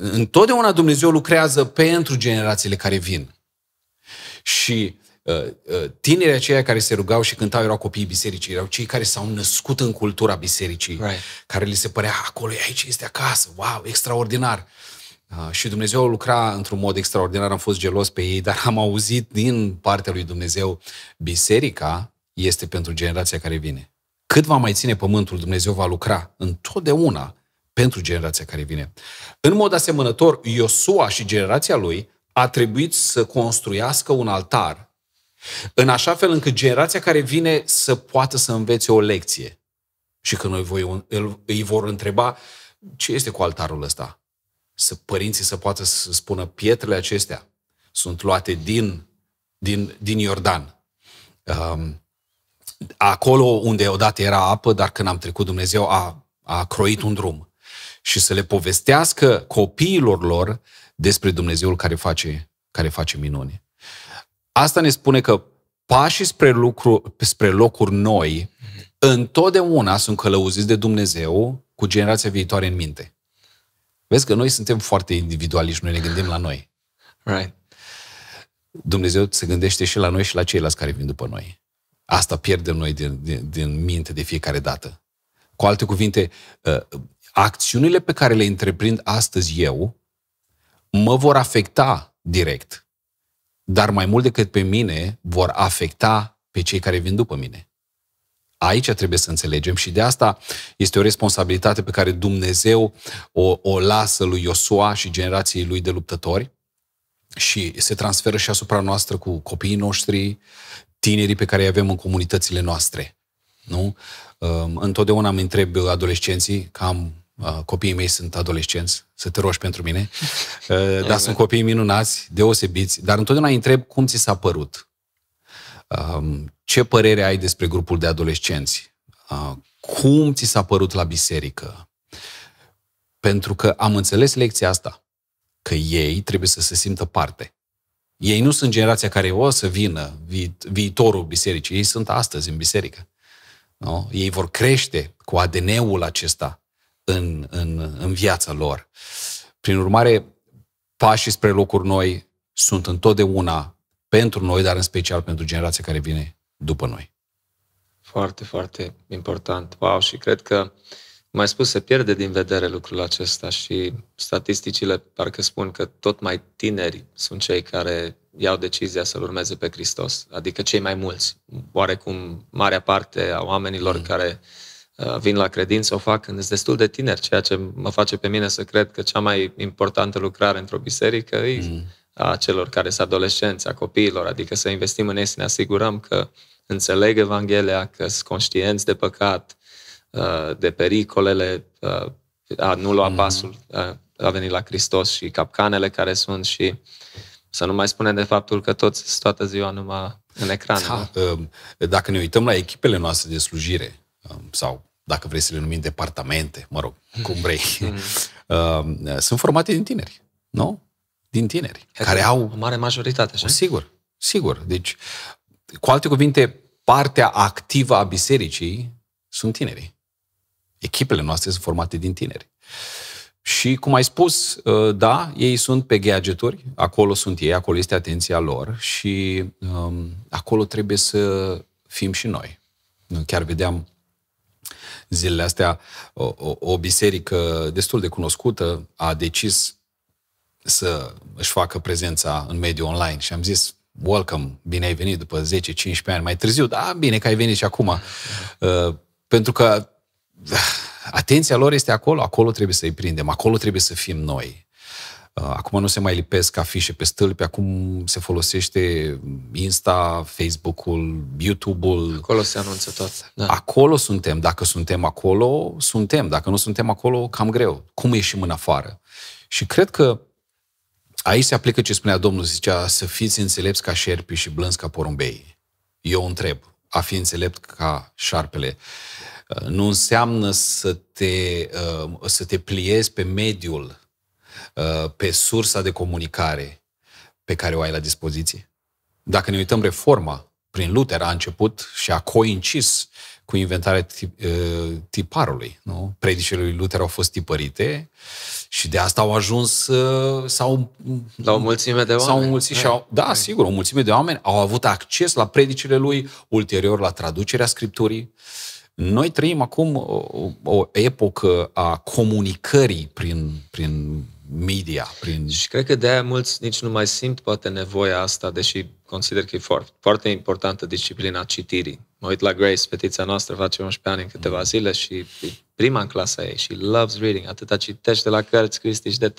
Întotdeauna Dumnezeu lucrează pentru generațiile care vin. Și uh, uh, tinerii aceia care se rugau și cântau erau copiii bisericii, erau cei care s-au născut în cultura bisericii, right. care li se părea, acolo, aici este acasă, wow, extraordinar. Uh, și Dumnezeu lucra într-un mod extraordinar, am fost gelos pe ei, dar am auzit din partea lui Dumnezeu, biserica este pentru generația care vine. Cât va mai ține pământul, Dumnezeu va lucra întotdeauna pentru generația care vine. În mod asemănător, Iosua și generația lui a trebuit să construiască un altar în așa fel încât generația care vine să poată să învețe o lecție. Și că noi voi, îi vor întreba ce este cu altarul ăsta. Să părinții să poată să spună pietrele acestea sunt luate din, din, din Iordan. Um, acolo unde odată era apă, dar când am trecut Dumnezeu a, a croit un drum. Și să le povestească copiilor lor despre Dumnezeul care face, care face minuni. Asta ne spune că pașii spre, lucru, spre locuri noi întotdeauna sunt călăuziți de Dumnezeu cu generația viitoare în minte. Vezi că noi suntem foarte individualiști, noi ne gândim la noi. Right. Dumnezeu se gândește și la noi și la ceilalți care vin după noi. Asta pierdem noi din, din, din minte de fiecare dată. Cu alte cuvinte, uh, acțiunile pe care le întreprind astăzi eu mă vor afecta direct, dar mai mult decât pe mine, vor afecta pe cei care vin după mine. Aici trebuie să înțelegem și de asta este o responsabilitate pe care Dumnezeu o, o lasă lui Iosua și generației lui de luptători și se transferă și asupra noastră cu copiii noștri, tinerii pe care îi avem în comunitățile noastre. Nu? Um, întotdeauna îmi întreb adolescenții, cam uh, copiii mei sunt adolescenți, să te rogi pentru mine, uh, dar sunt copii minunați, deosebiți, dar întotdeauna îi întreb cum ți s-a părut. Um, ce părere ai despre grupul de adolescenți? Uh, cum ți s-a părut la biserică? Pentru că am înțeles lecția asta, că ei trebuie să se simtă parte. Ei nu sunt generația care o să vină vi- viitorul bisericii, ei sunt astăzi în biserică. Nu? Ei vor crește cu ADN-ul acesta în, în, în viața lor. Prin urmare, pașii spre locuri noi sunt întotdeauna pentru noi, dar în special pentru generația care vine după noi. Foarte, foarte important. Wow, și cred că, mai spus, se pierde din vedere lucrul acesta și statisticile parcă spun că tot mai tineri sunt cei care iau decizia să-L urmeze pe Hristos, adică cei mai mulți. Oarecum, marea parte a oamenilor mm. care uh, vin la credință o fac când sunt destul de tineri, ceea ce mă face pe mine să cred că cea mai importantă lucrare într-o biserică e mm. a celor care sunt adolescenți, a copiilor, adică să investim în ei, să ne asigurăm că înțeleg Evanghelia, că sunt conștienți de păcat, uh, de pericolele, uh, a nu lua mm. pasul, a venit la Hristos și capcanele care sunt și să nu mai spunem de faptul că toți toată ziua numai în ecran. Da, um, dacă ne uităm la echipele noastre de slujire, um, sau dacă vrei să le numim departamente, mă rog, cum vrei, mm. um, sunt formate din tineri, nu? Din tineri, Hai care au... O mare majoritate, așa? Sigur, sigur. Deci, cu alte cuvinte, partea activă a bisericii sunt tinerii. Echipele noastre sunt formate din tineri. Și, cum ai spus, uh, da, ei sunt pe gadgeturi, acolo sunt ei, acolo este atenția lor și um, acolo trebuie să fim și noi. Chiar vedeam zilele astea o, o, o biserică destul de cunoscută a decis să își facă prezența în mediul online și am zis, welcome, bine ai venit după 10-15 ani mai târziu, da, bine că ai venit și acum. Uh, pentru că atenția lor este acolo, acolo trebuie să-i prindem, acolo trebuie să fim noi. Uh, acum nu se mai lipesc afișe pe stâlpi, acum se folosește Insta, Facebook-ul, YouTube-ul. Acolo se anunță tot. Da. Acolo suntem. Dacă suntem acolo, suntem. Dacă nu suntem acolo, cam greu. Cum ieșim în afară? Și cred că aici se aplică ce spunea Domnul, zicea să fiți înțelepți ca șerpi și blânzi ca porumbei. Eu întreb, a fi înțelept ca șarpele nu înseamnă să te, uh, să te pliezi pe mediul, uh, pe sursa de comunicare pe care o ai la dispoziție. Dacă ne uităm reforma, prin Luther a început și a coincis cu inventarea tip, uh, tiparului. Nu? Predicile lui Luther au fost tipărite și de asta au ajuns sau la o mulțime de oameni. Sau o mulțime, și au, da, sigur, o mulțime de oameni au avut acces la predicile lui, ulterior la traducerea Scripturii. Noi trăim acum o, o epocă a comunicării prin, prin media. Prin... Și cred că de-aia mulți nici nu mai simt poate nevoia asta, deși consider că e foarte, foarte importantă disciplina citirii. Mă uit la Grace, fetița noastră, face 11 ani în câteva zile și e prima în clasa ei și loves reading. Atâta citește la cărți, Cristi, și de 3-400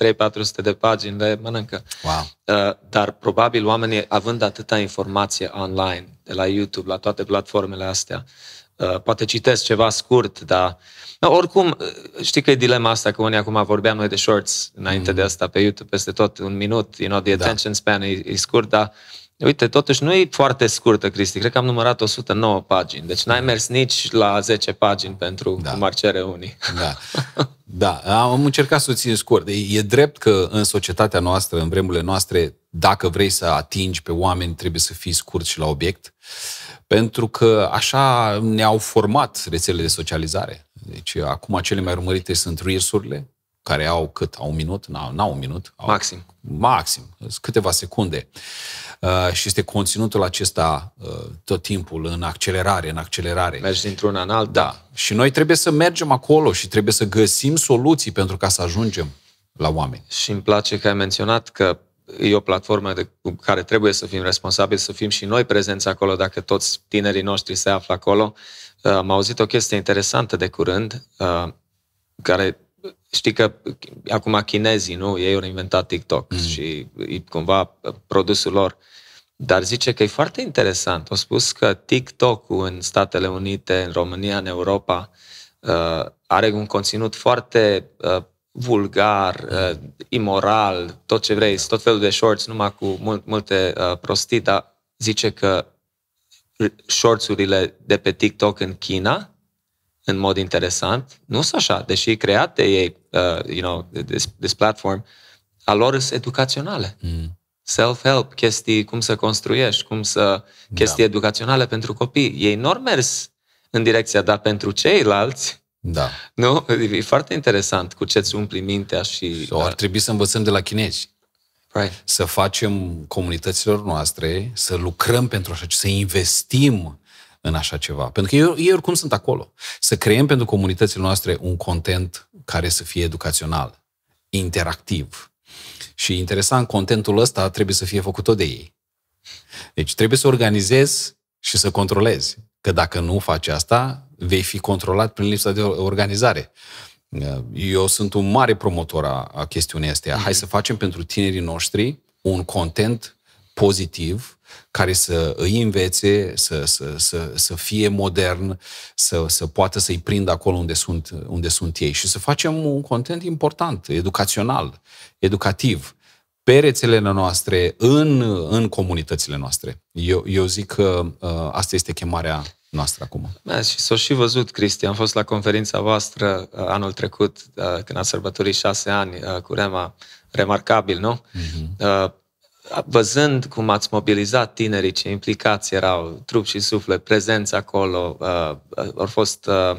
de pagini le mănâncă. Wow. Uh, dar probabil oamenii, având atâta informație online, de la YouTube, la toate platformele astea, Uh, poate citesc ceva scurt, dar no, oricum, uh, știi că e dilema asta, că unii acum vorbeam noi de shorts înainte mm. de asta pe YouTube, peste tot un minut, you know, the da. attention da. span e, e scurt, dar uite, totuși nu e foarte scurtă, Cristi, cred că am numărat 109 pagini, deci n-ai mers nici la 10 pagini pentru da. cum ar cere unii. Da. Da, am încercat să o țin scurt. E, e drept că în societatea noastră, în vremurile noastre, dacă vrei să atingi pe oameni, trebuie să fii scurt și la obiect. Uh, pentru că așa ne-au format rețelele de socializare. Deci acum cele mai urmărite sunt reels care au cât? Au un minut? N-au, n-au un minut. Au Maxim. Maxim, câteva secunde. Uh, și este conținutul acesta uh, tot timpul în accelerare, în accelerare. Mergi dintr-una în alta. Da. Și noi trebuie să mergem acolo și trebuie să găsim soluții pentru ca să ajungem la oameni. Și îmi place că ai menționat că e o platformă de, cu care trebuie să fim responsabili, să fim și noi prezenți acolo dacă toți tinerii noștri se află acolo. Uh, am auzit o chestie interesantă de curând, uh, care știi că acum chinezii, nu? Ei au inventat TikTok mm. și e cumva produsul lor. Dar zice că e foarte interesant. Au spus că TikTok-ul în Statele Unite, în România, în Europa, uh, are un conținut foarte uh, vulgar, uh, imoral, tot ce vrei, tot felul de shorts, numai cu mult, multe uh, prostii, dar zice că shortsurile de pe TikTok în China, în mod interesant, nu sunt așa, deși create ei, uh, you know, this, this platform, a lor sunt educaționale. Mm. Self-help, chestii cum să construiești, cum să... chestii da. educaționale pentru copii. Ei nu au mers în direcția, dar pentru ceilalți, da. Nu? E foarte interesant cu ce-ți umpli mintea și... So, ar trebui să învățăm de la chinezi. Right. Să facem comunităților noastre, să lucrăm pentru așa ceva, să investim în așa ceva. Pentru că ei, ei oricum sunt acolo. Să creăm pentru comunitățile noastre un content care să fie educațional, interactiv. Și interesant, contentul ăsta trebuie să fie făcut tot de ei. Deci trebuie să organizezi și să controlezi. Că dacă nu faci asta, vei fi controlat prin lipsa de organizare. Eu sunt un mare promotor a, a chestiunii astea. Mm-hmm. Hai să facem pentru tinerii noștri un content pozitiv care să îi învețe, să, să, să, să fie modern, să, să poată să-i prindă acolo unde sunt, unde sunt ei și să facem un content important, educațional, educativ pe rețelele noastre, în, în comunitățile noastre. Eu, eu zic că uh, asta este chemarea noastră acum. Da, și s-o și văzut, Cristi. Am fost la conferința voastră uh, anul trecut, uh, când a sărbătorit șase ani uh, cu Rema, remarcabil, nu? Uh-huh. Uh, văzând cum ați mobilizat tinerii, ce implicați erau, trup și suflet, prezenți acolo, uh, uh, au fost, uh,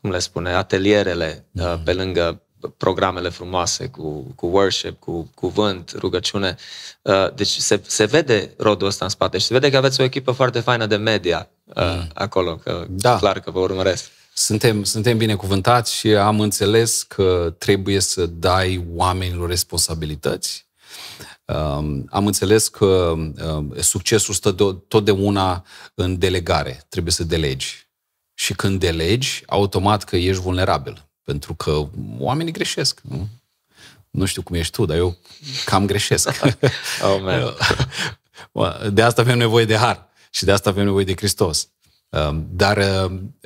cum le spune, atelierele uh, uh-huh. pe lângă programele frumoase cu, cu worship, cu cuvânt, rugăciune. Uh, deci se, se vede rodul ăsta în spate și se vede că aveți o echipă foarte faină de media uh, mm. acolo, că da. clar că vă urmăresc. Suntem, suntem binecuvântați și am înțeles că trebuie să dai oamenilor responsabilități. Um, am înțeles că um, succesul stă de, totdeauna în delegare. Trebuie să delegi. Și când delegi, automat că ești vulnerabil. Pentru că oamenii greșesc. Nu? Nu știu cum ești tu, dar eu cam greșesc. oh, man. De asta avem nevoie de har și de asta avem nevoie de Hristos. Um, dar um,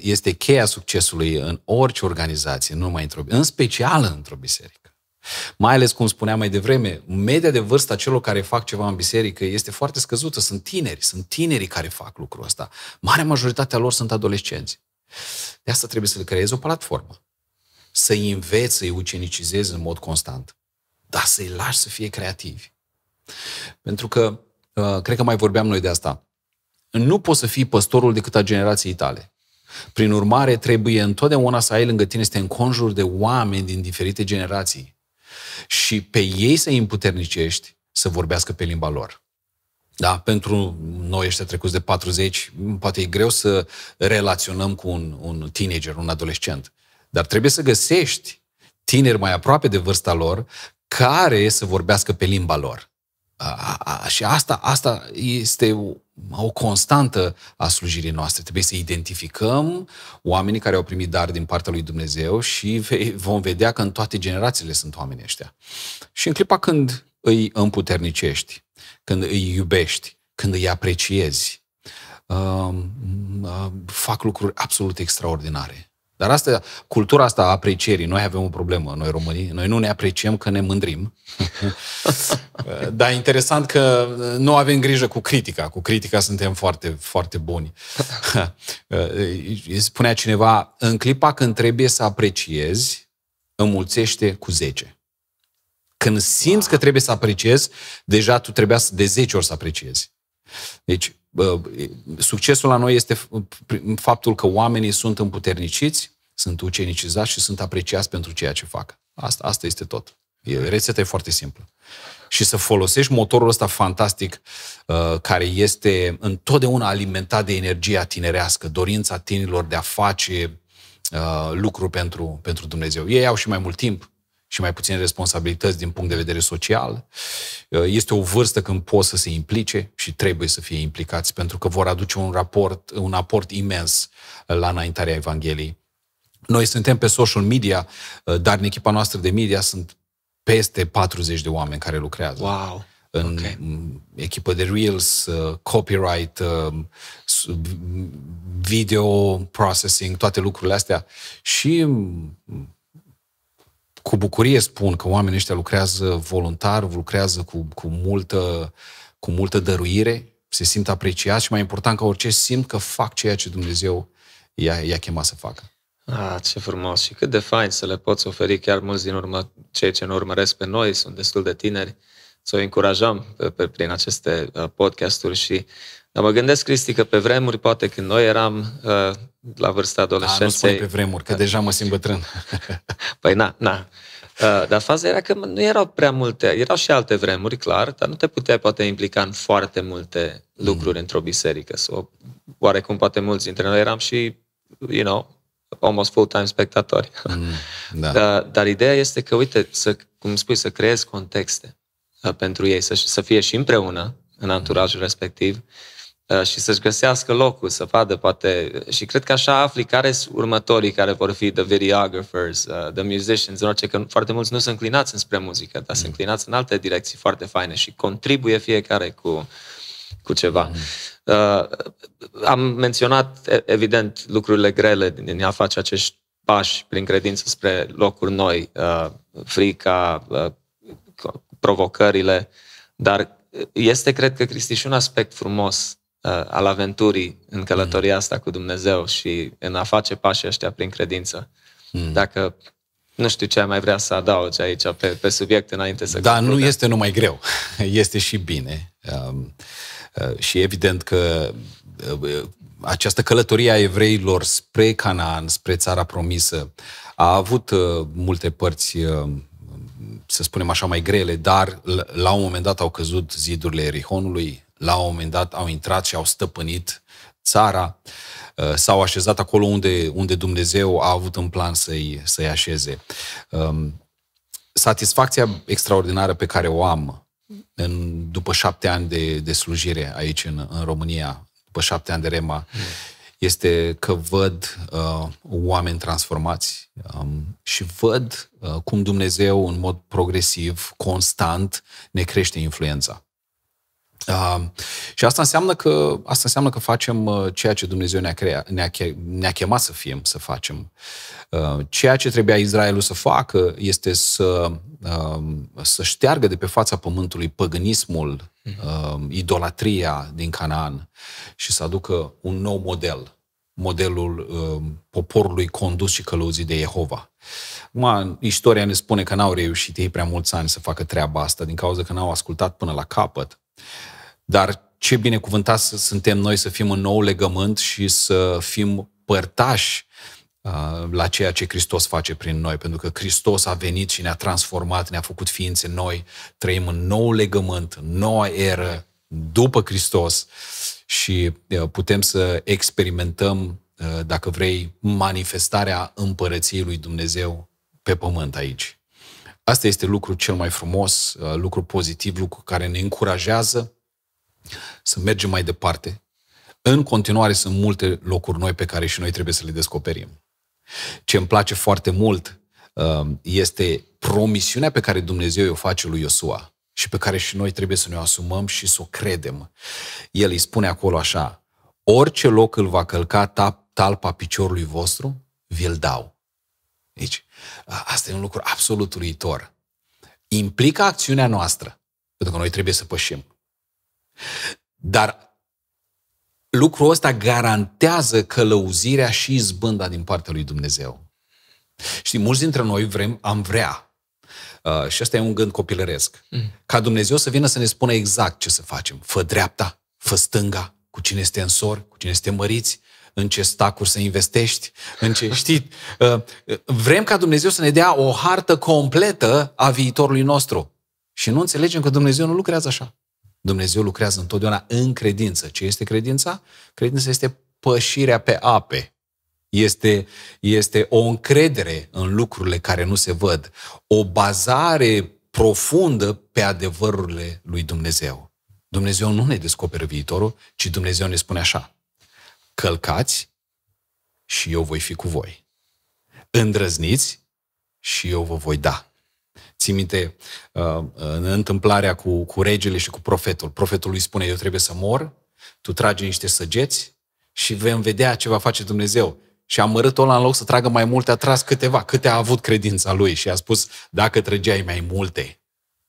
este cheia succesului în orice organizație, nu numai într-o în special într-o biserică. Mai ales, cum spuneam mai devreme, media de vârstă a celor care fac ceva în biserică este foarte scăzută. Sunt tineri, sunt tinerii care fac lucrul ăsta. Marea majoritatea lor sunt adolescenți. De asta trebuie să le creezi o platformă. Să-i înveți, să-i ucenicizezi în mod constant. Dar să-i lași să fie creativi. Pentru că, uh, cred că mai vorbeam noi de asta, nu poți să fii păstorul decât a generației tale. Prin urmare, trebuie întotdeauna să ai lângă tine să te înconjuri de oameni din diferite generații și pe ei să îi împuternicești să vorbească pe limba lor. Da, pentru noi ăștia trecuți de 40, poate e greu să relaționăm cu un, un teenager, un adolescent. Dar trebuie să găsești tineri mai aproape de vârsta lor care să vorbească pe limba lor. A, a, și asta, asta este o, o constantă a slujirii noastre. Trebuie să identificăm oamenii care au primit dar din partea lui Dumnezeu și vom vedea că în toate generațiile sunt oamenii ăștia. Și în clipa când îi împuternicești, când îi iubești, când îi apreciezi, uh, uh, fac lucruri absolut extraordinare. Dar asta, cultura asta a aprecierii, noi avem o problemă, noi românii, noi nu ne apreciem că ne mândrim. Dar interesant că nu avem grijă cu critica, cu critica suntem foarte, foarte buni. Spunea cineva, în clipa când trebuie să apreciezi, înmulțește cu 10. Când simți că trebuie să apreciezi, deja tu trebuia de 10 ori să apreciezi. Deci, succesul la noi este faptul că oamenii sunt împuterniciți, sunt ucenicizați și sunt apreciați pentru ceea ce fac. Asta, asta este tot. E, rețeta e foarte simplă. Și să folosești motorul ăsta fantastic uh, care este întotdeauna alimentat de energia tinerească, dorința tinerilor de a face uh, lucruri pentru, pentru Dumnezeu. Ei au și mai mult timp, și mai puține responsabilități din punct de vedere social. Uh, este o vârstă când pot să se implice și trebuie să fie implicați pentru că vor aduce un, raport, un aport imens la înaintarea Evangheliei. Noi suntem pe social media, uh, dar în echipa noastră de media sunt peste 40 de oameni care lucrează. Wow! În okay. echipă de Reels, uh, copyright, video processing, toate lucrurile astea. Și cu bucurie spun că oamenii ăștia lucrează voluntar, lucrează cu, cu, multă, cu multă dăruire, se simt apreciați și mai important ca orice simt că fac ceea ce Dumnezeu i-a, i-a chemat să facă. Ah, ce frumos și cât de fain să le poți oferi chiar mulți din urmă, cei ce ne urmăresc pe noi, sunt destul de tineri, să o încurajăm pe, pe, prin aceste uh, podcasturi și dar mă gândesc, Cristi, că pe vremuri, poate când noi eram uh, la vârsta adolescenței... Da, nu pe vremuri, că deja mă simt bătrân. păi na, na. Uh, dar faza era că nu erau prea multe, erau și alte vremuri, clar, dar nu te puteai poate implica în foarte multe lucruri mm. într-o biserică. So, oarecum poate mulți dintre noi eram și, you know, almost full-time spectatori. Mm, da. dar, dar ideea este că, uite, să, cum spui, să creezi contexte uh, pentru ei, să, să fie și împreună în anturajul mm. respectiv, Uh, și să-și găsească locul, să vadă poate... Și cred că așa afli care sunt următorii care vor fi the videographers, uh, the musicians, în orice, că foarte mulți nu sunt înclinați înspre muzică, dar sunt mm. înclinați în alte direcții foarte faine și contribuie fiecare cu, cu ceva. Mm. Uh, am menționat, evident, lucrurile grele din a face acești pași prin credință spre locuri noi, uh, frica, uh, provocările, dar este, cred că, Cristi, și un aspect frumos uh, al aventurii în călătoria mm. asta cu Dumnezeu și în a face pașii ăștia prin credință. Mm. Dacă nu știu ce ai mai vrea să adaugi aici pe, pe subiect înainte să Da, concludem. nu este numai greu. Este și bine. Um, uh, și evident că uh, această călătorie a evreilor spre Canaan, spre țara promisă, a avut uh, multe părți, uh, să spunem așa, mai grele, dar la un moment dat au căzut zidurile Erihonului, la un moment dat au intrat și au stăpânit țara, uh, s-au așezat acolo unde, unde Dumnezeu a avut în plan să-i, să-i așeze. Um, satisfacția extraordinară pe care o am în, după șapte ani de, de slujire aici în, în România, după șapte ani de Rema, mm. este că văd uh, oameni transformați um, și văd uh, cum Dumnezeu, în mod progresiv, constant, ne crește influența. Uh, și asta înseamnă că asta înseamnă că facem uh, ceea ce Dumnezeu ne-a, crea, ne-a, ne-a chemat să fim, să facem. Uh, ceea ce trebuia Israelul să facă este să, uh, să șteargă de pe fața pământului păgânismul, uh, idolatria din Canaan și să aducă un nou model, modelul uh, poporului condus și călăuzit de Jehova. Acum, istoria ne spune că n-au reușit ei prea mulți ani să facă treaba asta, din cauza că n-au ascultat până la capăt. Dar ce binecuvântat suntem noi să fim în nou legământ și să fim părtași uh, la ceea ce Hristos face prin noi, pentru că Hristos a venit și ne-a transformat, ne-a făcut ființe noi, trăim în nou legământ, în noua eră, după Hristos și uh, putem să experimentăm, uh, dacă vrei, manifestarea împărăției lui Dumnezeu pe pământ aici. Asta este lucru cel mai frumos, lucru pozitiv, lucru care ne încurajează să mergem mai departe. În continuare sunt multe locuri noi pe care și noi trebuie să le descoperim. Ce îmi place foarte mult um, este promisiunea pe care Dumnezeu o face lui Iosua și pe care și noi trebuie să ne o asumăm și să o credem. El îi spune acolo așa, orice loc îl va călca talpa piciorului vostru, vi-l dau. Deci, asta e un lucru absolut uluitor. Implică acțiunea noastră, pentru că noi trebuie să pășim. Dar lucrul ăsta garantează călăuzirea și izbânda din partea lui Dumnezeu. Știi, mulți dintre noi vrem, am vrea, uh, și asta e un gând copilăresc, mm. ca Dumnezeu să vină să ne spună exact ce să facem. Fă dreapta, fă stânga, cu cine este în sor, cu cine este măriți, în ce stacuri să investești, în ce știi. Uh, vrem ca Dumnezeu să ne dea o hartă completă a viitorului nostru. Și nu înțelegem că Dumnezeu nu lucrează așa. Dumnezeu lucrează întotdeauna în credință. Ce este credința? Credința este pășirea pe ape. Este, este o încredere în lucrurile care nu se văd. O bazare profundă pe adevărurile lui Dumnezeu. Dumnezeu nu ne descoperă viitorul, ci Dumnezeu ne spune așa. Călcați și eu voi fi cu voi. Îndrăzniți și eu vă voi da. Ții minte uh, în întâmplarea cu, cu regele și cu profetul. Profetul îi spune, eu trebuie să mor, tu tragi niște săgeți și vom vedea ce va face Dumnezeu. Și amărâtul ăla, în loc să tragă mai multe, a tras câteva. Câte a avut credința lui și a spus, dacă trăgeai mai multe,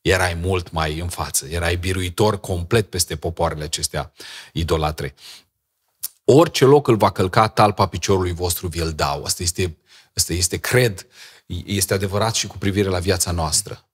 erai mult mai în față. Erai biruitor complet peste popoarele acestea idolatre. Orice loc îl va călca talpa piciorului vostru, vi-l dau. Asta este, asta este, cred, este adevărat și cu privire la viața noastră.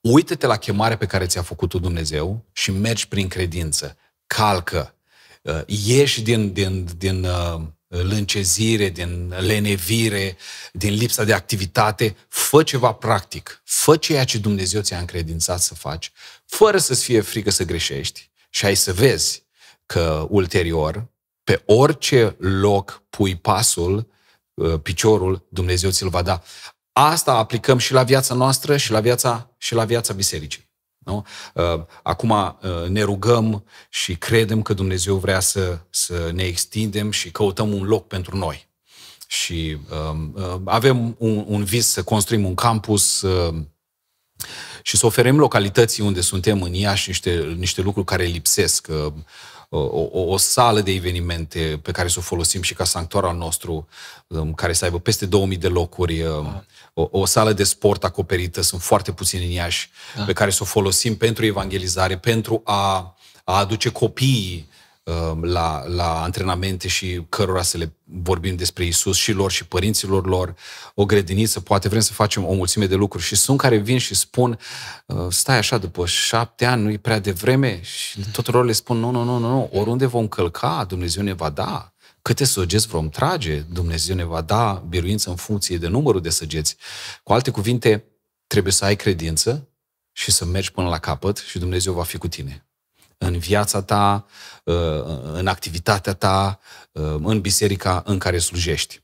Uită-te la chemarea pe care ți-a făcut-o Dumnezeu și mergi prin credință. Calcă. Uh, ieși din, din, din uh, lâncezire, din lenevire, din lipsa de activitate. Fă ceva practic. Fă ceea ce Dumnezeu ți-a încredințat să faci, fără să-ți fie frică să greșești. Și ai să vezi că ulterior, pe orice loc pui pasul, uh, piciorul, Dumnezeu ți-l va da. Asta aplicăm și la viața noastră și la viața, și la viața bisericii. Nu? Uh, acum uh, ne rugăm și credem că Dumnezeu vrea să, să ne extindem și căutăm un loc pentru noi. Și um, uh, avem un, un vis să construim un campus uh, și să oferim localității unde suntem în Iași niște, niște lucruri care lipsesc. Uh, o, o, o sală de evenimente pe care să o folosim și ca sanctuar al nostru, um, care să aibă peste 2000 de locuri, um, o, o sală de sport acoperită, sunt foarte puțini în Iași, da. pe care să o folosim pentru evangelizare, pentru a, a aduce copiii um, la, la antrenamente și cărora să le vorbim despre Isus și lor și părinților lor, o grădiniță, poate vrem să facem o mulțime de lucruri și sunt care vin și spun uh, stai așa, după șapte ani, nu-i prea devreme și tuturor le spun nu, nu, nu, nu, oriunde vom călca, Dumnezeu ne va da. Câte săgeți vom trage, Dumnezeu ne va da biruință în funcție de numărul de săgeți. Cu alte cuvinte, trebuie să ai credință și să mergi până la capăt și Dumnezeu va fi cu tine. În viața ta, uh, în activitatea ta, uh, în biserica în care slujești.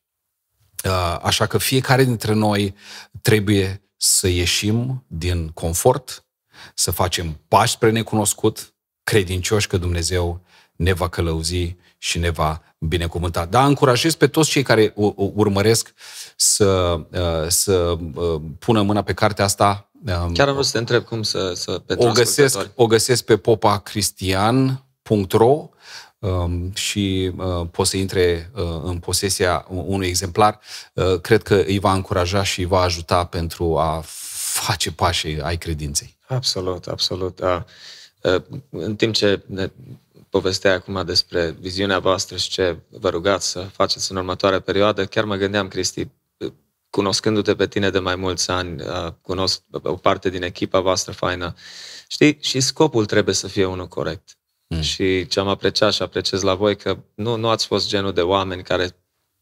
Uh, așa că fiecare dintre noi trebuie să ieșim din confort, să facem pași spre necunoscut, credincioși că Dumnezeu ne va călăuzi și ne va binecuvânta. Dar încurajez pe toți cei care urmăresc să, uh, să uh, pună mâna pe cartea asta. Um, Chiar am vrut să te întreb cum să... să o, găsesc, o găsesc pe popacristian.ro um, și uh, poți să intre uh, în posesia unui exemplar. Uh, cred că îi va încuraja și îi va ajuta pentru a face pașii ai credinței. Absolut, absolut. Uh, uh, în timp ce ne povestea acum despre viziunea voastră și ce vă rugați să faceți în următoarea perioadă, chiar mă gândeam, Cristi, cunoscându-te pe tine de mai mulți ani, cunosc o parte din echipa voastră faină, știi, și scopul trebuie să fie unul corect. Mm. Și ce am apreciat și apreciez la voi, că nu, nu ați fost genul de oameni care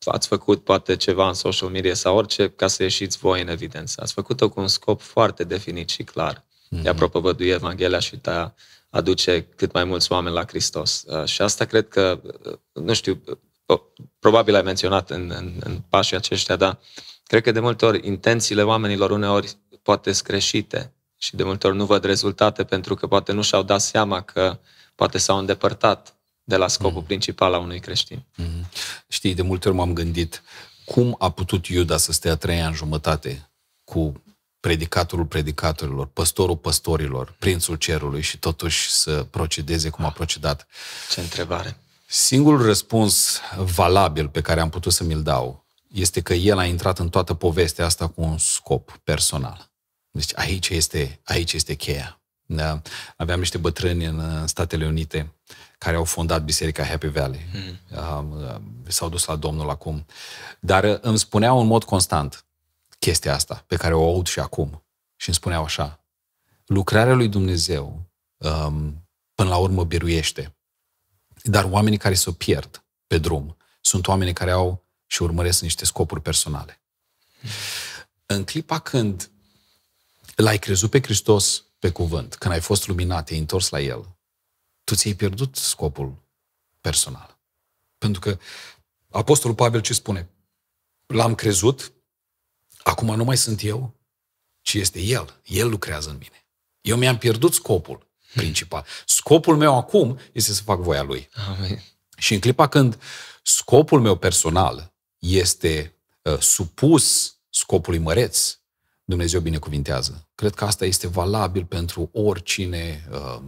ați făcut poate ceva în social media sau orice ca să ieșiți voi în evidență. Ați făcut-o cu un scop foarte definit și clar. Mm-hmm. De a propovădui Evanghelia și de a aduce cât mai mulți oameni la Hristos. Uh, și asta cred că, uh, nu știu, uh, probabil ai menționat în, în, în pașii aceștia, dar cred că de multe ori intențiile oamenilor uneori poate sunt greșite și de multe ori nu văd rezultate pentru că poate nu și-au dat seama că poate s-au îndepărtat de la scopul mm. principal a unui creștin. Mm. Știi, de multe ori m-am gândit cum a putut Iuda să stea trei ani jumătate cu predicatorul predicatorilor, păstorul păstorilor, prințul cerului și totuși să procedeze cum a procedat. Ce întrebare! Singurul răspuns valabil pe care am putut să mi-l dau este că el a intrat în toată povestea asta cu un scop personal. Deci aici este, aici este cheia. Da? Aveam niște bătrâni în Statele Unite care au fondat Biserica Happy Valley. Mm. S-au dus la Domnul acum. Dar îmi spuneau în mod constant, chestia asta, pe care o aud și acum. Și îmi spuneau așa, lucrarea lui Dumnezeu um, până la urmă biruiește. Dar oamenii care se pierd pe drum Sunt oameni care au și urmăresc niște scopuri personale. În clipa când l-ai crezut pe Hristos pe cuvânt, când ai fost luminat, te-ai întors la El, tu ți-ai pierdut scopul personal. Pentru că Apostolul Pavel ce spune? L-am crezut, acum nu mai sunt eu, ci este El. El lucrează în mine. Eu mi-am pierdut scopul principal. Scopul meu acum este să fac voia Lui. Amin. Și în clipa când scopul meu personal este uh, supus scopului măreț, Dumnezeu binecuvintează. Cred că asta este valabil pentru oricine, uh,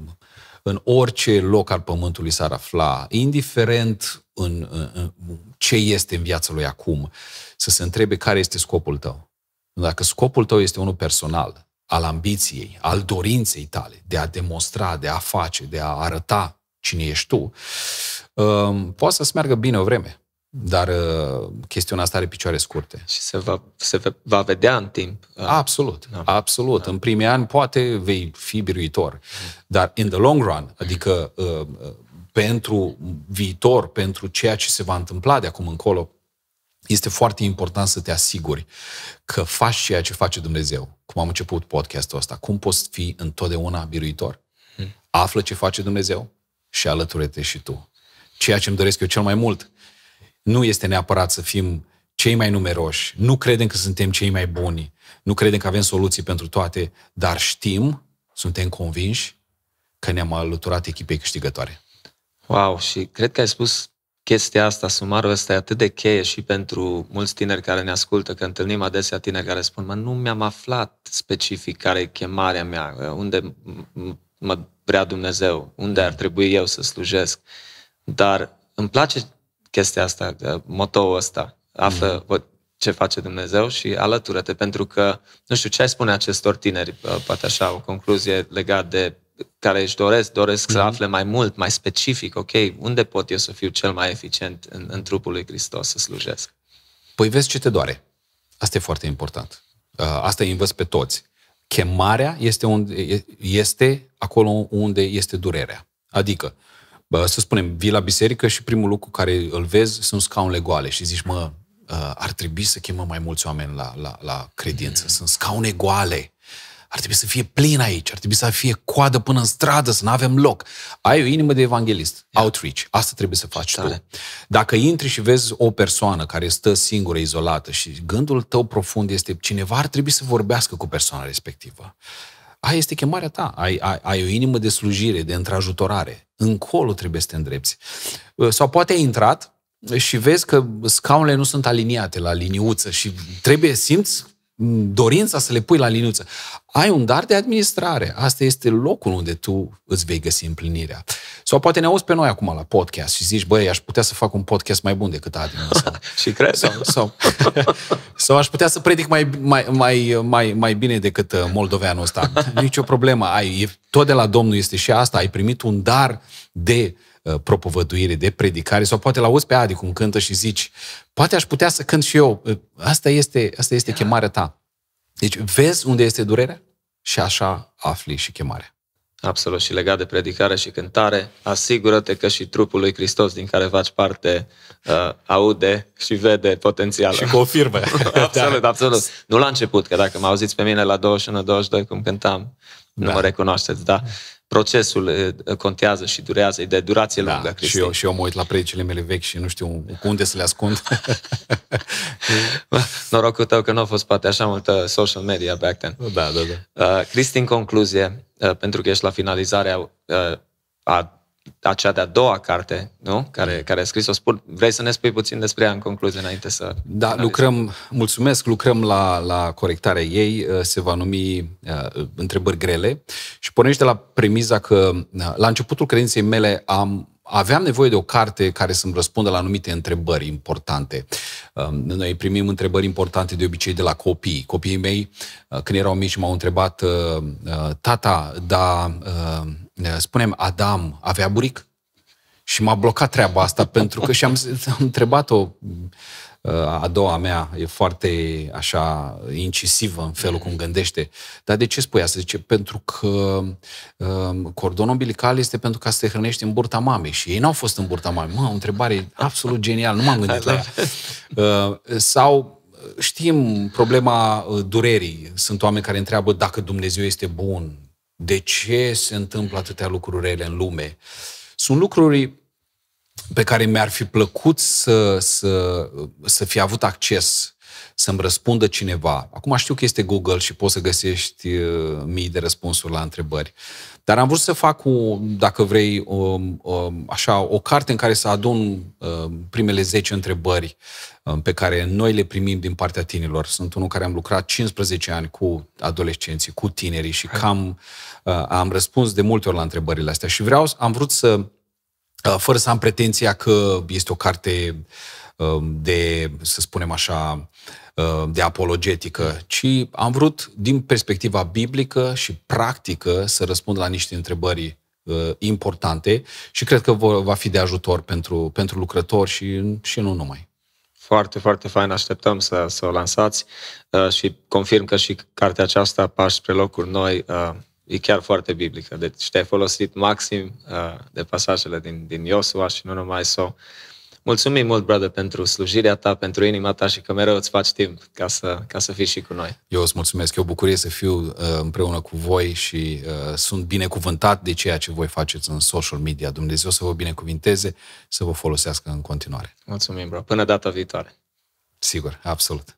în orice loc al pământului s-ar afla, indiferent în, în, în ce este în viața lui acum, să se întrebe care este scopul tău. Dacă scopul tău este unul personal, al ambiției, al dorinței tale, de a demonstra, de a face, de a arăta cine ești tu, um, poate să-ți meargă bine o vreme. Dar uh, chestiunea asta are picioare scurte. Și se va, se va vedea în timp. Absolut, da. absolut. Da. În primii ani poate vei fi biruitor, dar in the long run, adică uh, pentru viitor, pentru ceea ce se va întâmpla de acum încolo, este foarte important să te asiguri că faci ceea ce face Dumnezeu. Cum am început podcastul ăsta. Cum poți fi întotdeauna biruitor? Hmm. Află ce face Dumnezeu și alătură-te și tu. Ceea ce îmi doresc eu cel mai mult nu este neapărat să fim cei mai numeroși, nu credem că suntem cei mai buni, nu credem că avem soluții pentru toate, dar știm, suntem convinși că ne-am alăturat echipei câștigătoare. Wow, și cred că ai spus chestia asta, sumarul ăsta e atât de cheie și pentru mulți tineri care ne ascultă, că întâlnim adesea tineri care spun, mă, nu mi-am aflat specific care e chemarea mea, unde mă vrea Dumnezeu, unde ar trebui eu să slujesc. Dar îmi place chestia asta, motoul ăsta, află mm. ce face Dumnezeu și alătură-te, pentru că, nu știu, ce ai spune acestor tineri, poate așa, o concluzie legat de care își doresc, doresc mm-hmm. să mhm. afle mai mult, mai specific, ok, unde pot eu să fiu cel mai eficient în, în trupul lui Hristos să slujesc? Păi vezi ce te doare. Asta e foarte important. Uh, asta îi învăț pe toți. Chemarea este, unde, este acolo unde este durerea. Adică, să spunem, vii la biserică și primul lucru care îl vezi sunt scaunele goale și zici, mă, uh, ar trebui să chemăm mai mulți oameni la, la, la credință. Mm. Sunt scaune goale. Ar trebui să fie plin aici, ar trebui să fie coadă până în stradă, să nu avem loc. Ai o inimă de evanghelist, yeah. outreach. Asta trebuie să faci Tare. tu. Dacă intri și vezi o persoană care stă singură, izolată și gândul tău profund este cineva ar trebui să vorbească cu persoana respectivă. Aia este chemarea ta. Ai, ai, ai o inimă de slujire, de întrajutorare. Încolo trebuie să te îndrepți. Sau poate ai intrat și vezi că scaunele nu sunt aliniate la liniuță și trebuie, simți dorința să le pui la liniuță. Ai un dar de administrare. Asta este locul unde tu îți vei găsi împlinirea. Sau poate ne auzi pe noi acum la podcast și zici, băi, aș putea să fac un podcast mai bun decât Adi. Sau, și cred. Sau, sau, sau aș putea să predic mai, mai, mai, mai, mai bine decât uh, moldoveanul ăsta. Nici o problemă. Ai, tot de la Domnul este și asta. Ai primit un dar de uh, propovăduire, de predicare, sau poate l-auzi pe Adi cum cântă și zici, poate aș putea să cânt și eu. Uh, asta este, asta este chemarea ta. Deci vezi unde este durerea și așa afli și chemarea. Absolut. Și legat de predicare și cântare, asigură-te că și trupul lui Hristos din care faci parte uh, aude și vede potențial. Și confirmă. absolut, da. absolut. Nu la început, că dacă mă auziți pe mine la 21-22 cum cântam, da. nu mă recunoașteți, da? Procesul contează și durează, e de durație da, lungă, Cristi. Și eu, și eu mă uit la predicile mele vechi și nu știu cu unde să le ascund. Norocul tău că nu a fost poate așa multă social media back then. Da, da, da. Uh, Cristi, în concluzie, uh, pentru că ești la finalizarea uh, a a cea de-a doua carte, nu? Care, mm. care a scris-o. Spun, vrei să ne spui puțin despre ea în concluzie înainte să... Da, analizăm? lucrăm, mulțumesc, lucrăm la, la corectarea ei. Uh, se va numi uh, Întrebări grele și pornește la premiza că uh, la începutul credinței mele am aveam nevoie de o carte care să-mi răspundă la anumite întrebări importante. Um, noi primim întrebări importante de obicei de la copii. Copiii mei, când erau mici, m-au întrebat, tata, da, spunem, Adam avea buric? Și m-a blocat treaba asta pentru că și am, am întrebat-o a doua mea e foarte așa incisivă în felul cum gândește. Dar de ce spui asta? Zice, pentru că uh, cordonul umbilical este pentru ca să te hrănești în burta mamei și ei n-au fost în burta mamei. Mă, o întrebare absolut genială, nu m-am gândit la ea. Uh, sau știm problema durerii. Sunt oameni care întreabă dacă Dumnezeu este bun, de ce se întâmplă atâtea lucruri rele în lume. Sunt lucruri pe care mi-ar fi plăcut să, să, să fi avut acces, să-mi răspundă cineva. Acum știu că este Google și poți să găsești uh, mii de răspunsuri la întrebări. Dar am vrut să fac, o, dacă vrei, o, o, așa, o carte în care să adun uh, primele 10 întrebări uh, pe care noi le primim din partea tinerilor. Sunt unul care am lucrat 15 ani cu adolescenții, cu tinerii și cam uh, am răspuns de multe ori la întrebările astea. Și vreau, am vrut să Uh, fără să am pretenția că este o carte um, de, să spunem așa, uh, de apologetică, ci am vrut, din perspectiva biblică și practică, să răspund la niște întrebări uh, importante și cred că va fi de ajutor pentru, pentru lucrători și, și nu numai. Foarte, foarte fain. Așteptăm să, să o lansați uh, și confirm că și cartea aceasta, Pași spre locuri noi, uh, e chiar foarte biblică. Deci te-ai folosit maxim uh, de pasajele din, din Iosua și nu numai so. Mulțumim mult, brother, pentru slujirea ta, pentru inima ta și că mereu îți faci timp ca să, ca să fii și cu noi. Eu îți mulțumesc. E o bucurie să fiu uh, împreună cu voi și uh, sunt binecuvântat de ceea ce voi faceți în social media. Dumnezeu să vă binecuvinteze, să vă folosească în continuare. Mulțumim, bro. Până data viitoare. Sigur, absolut.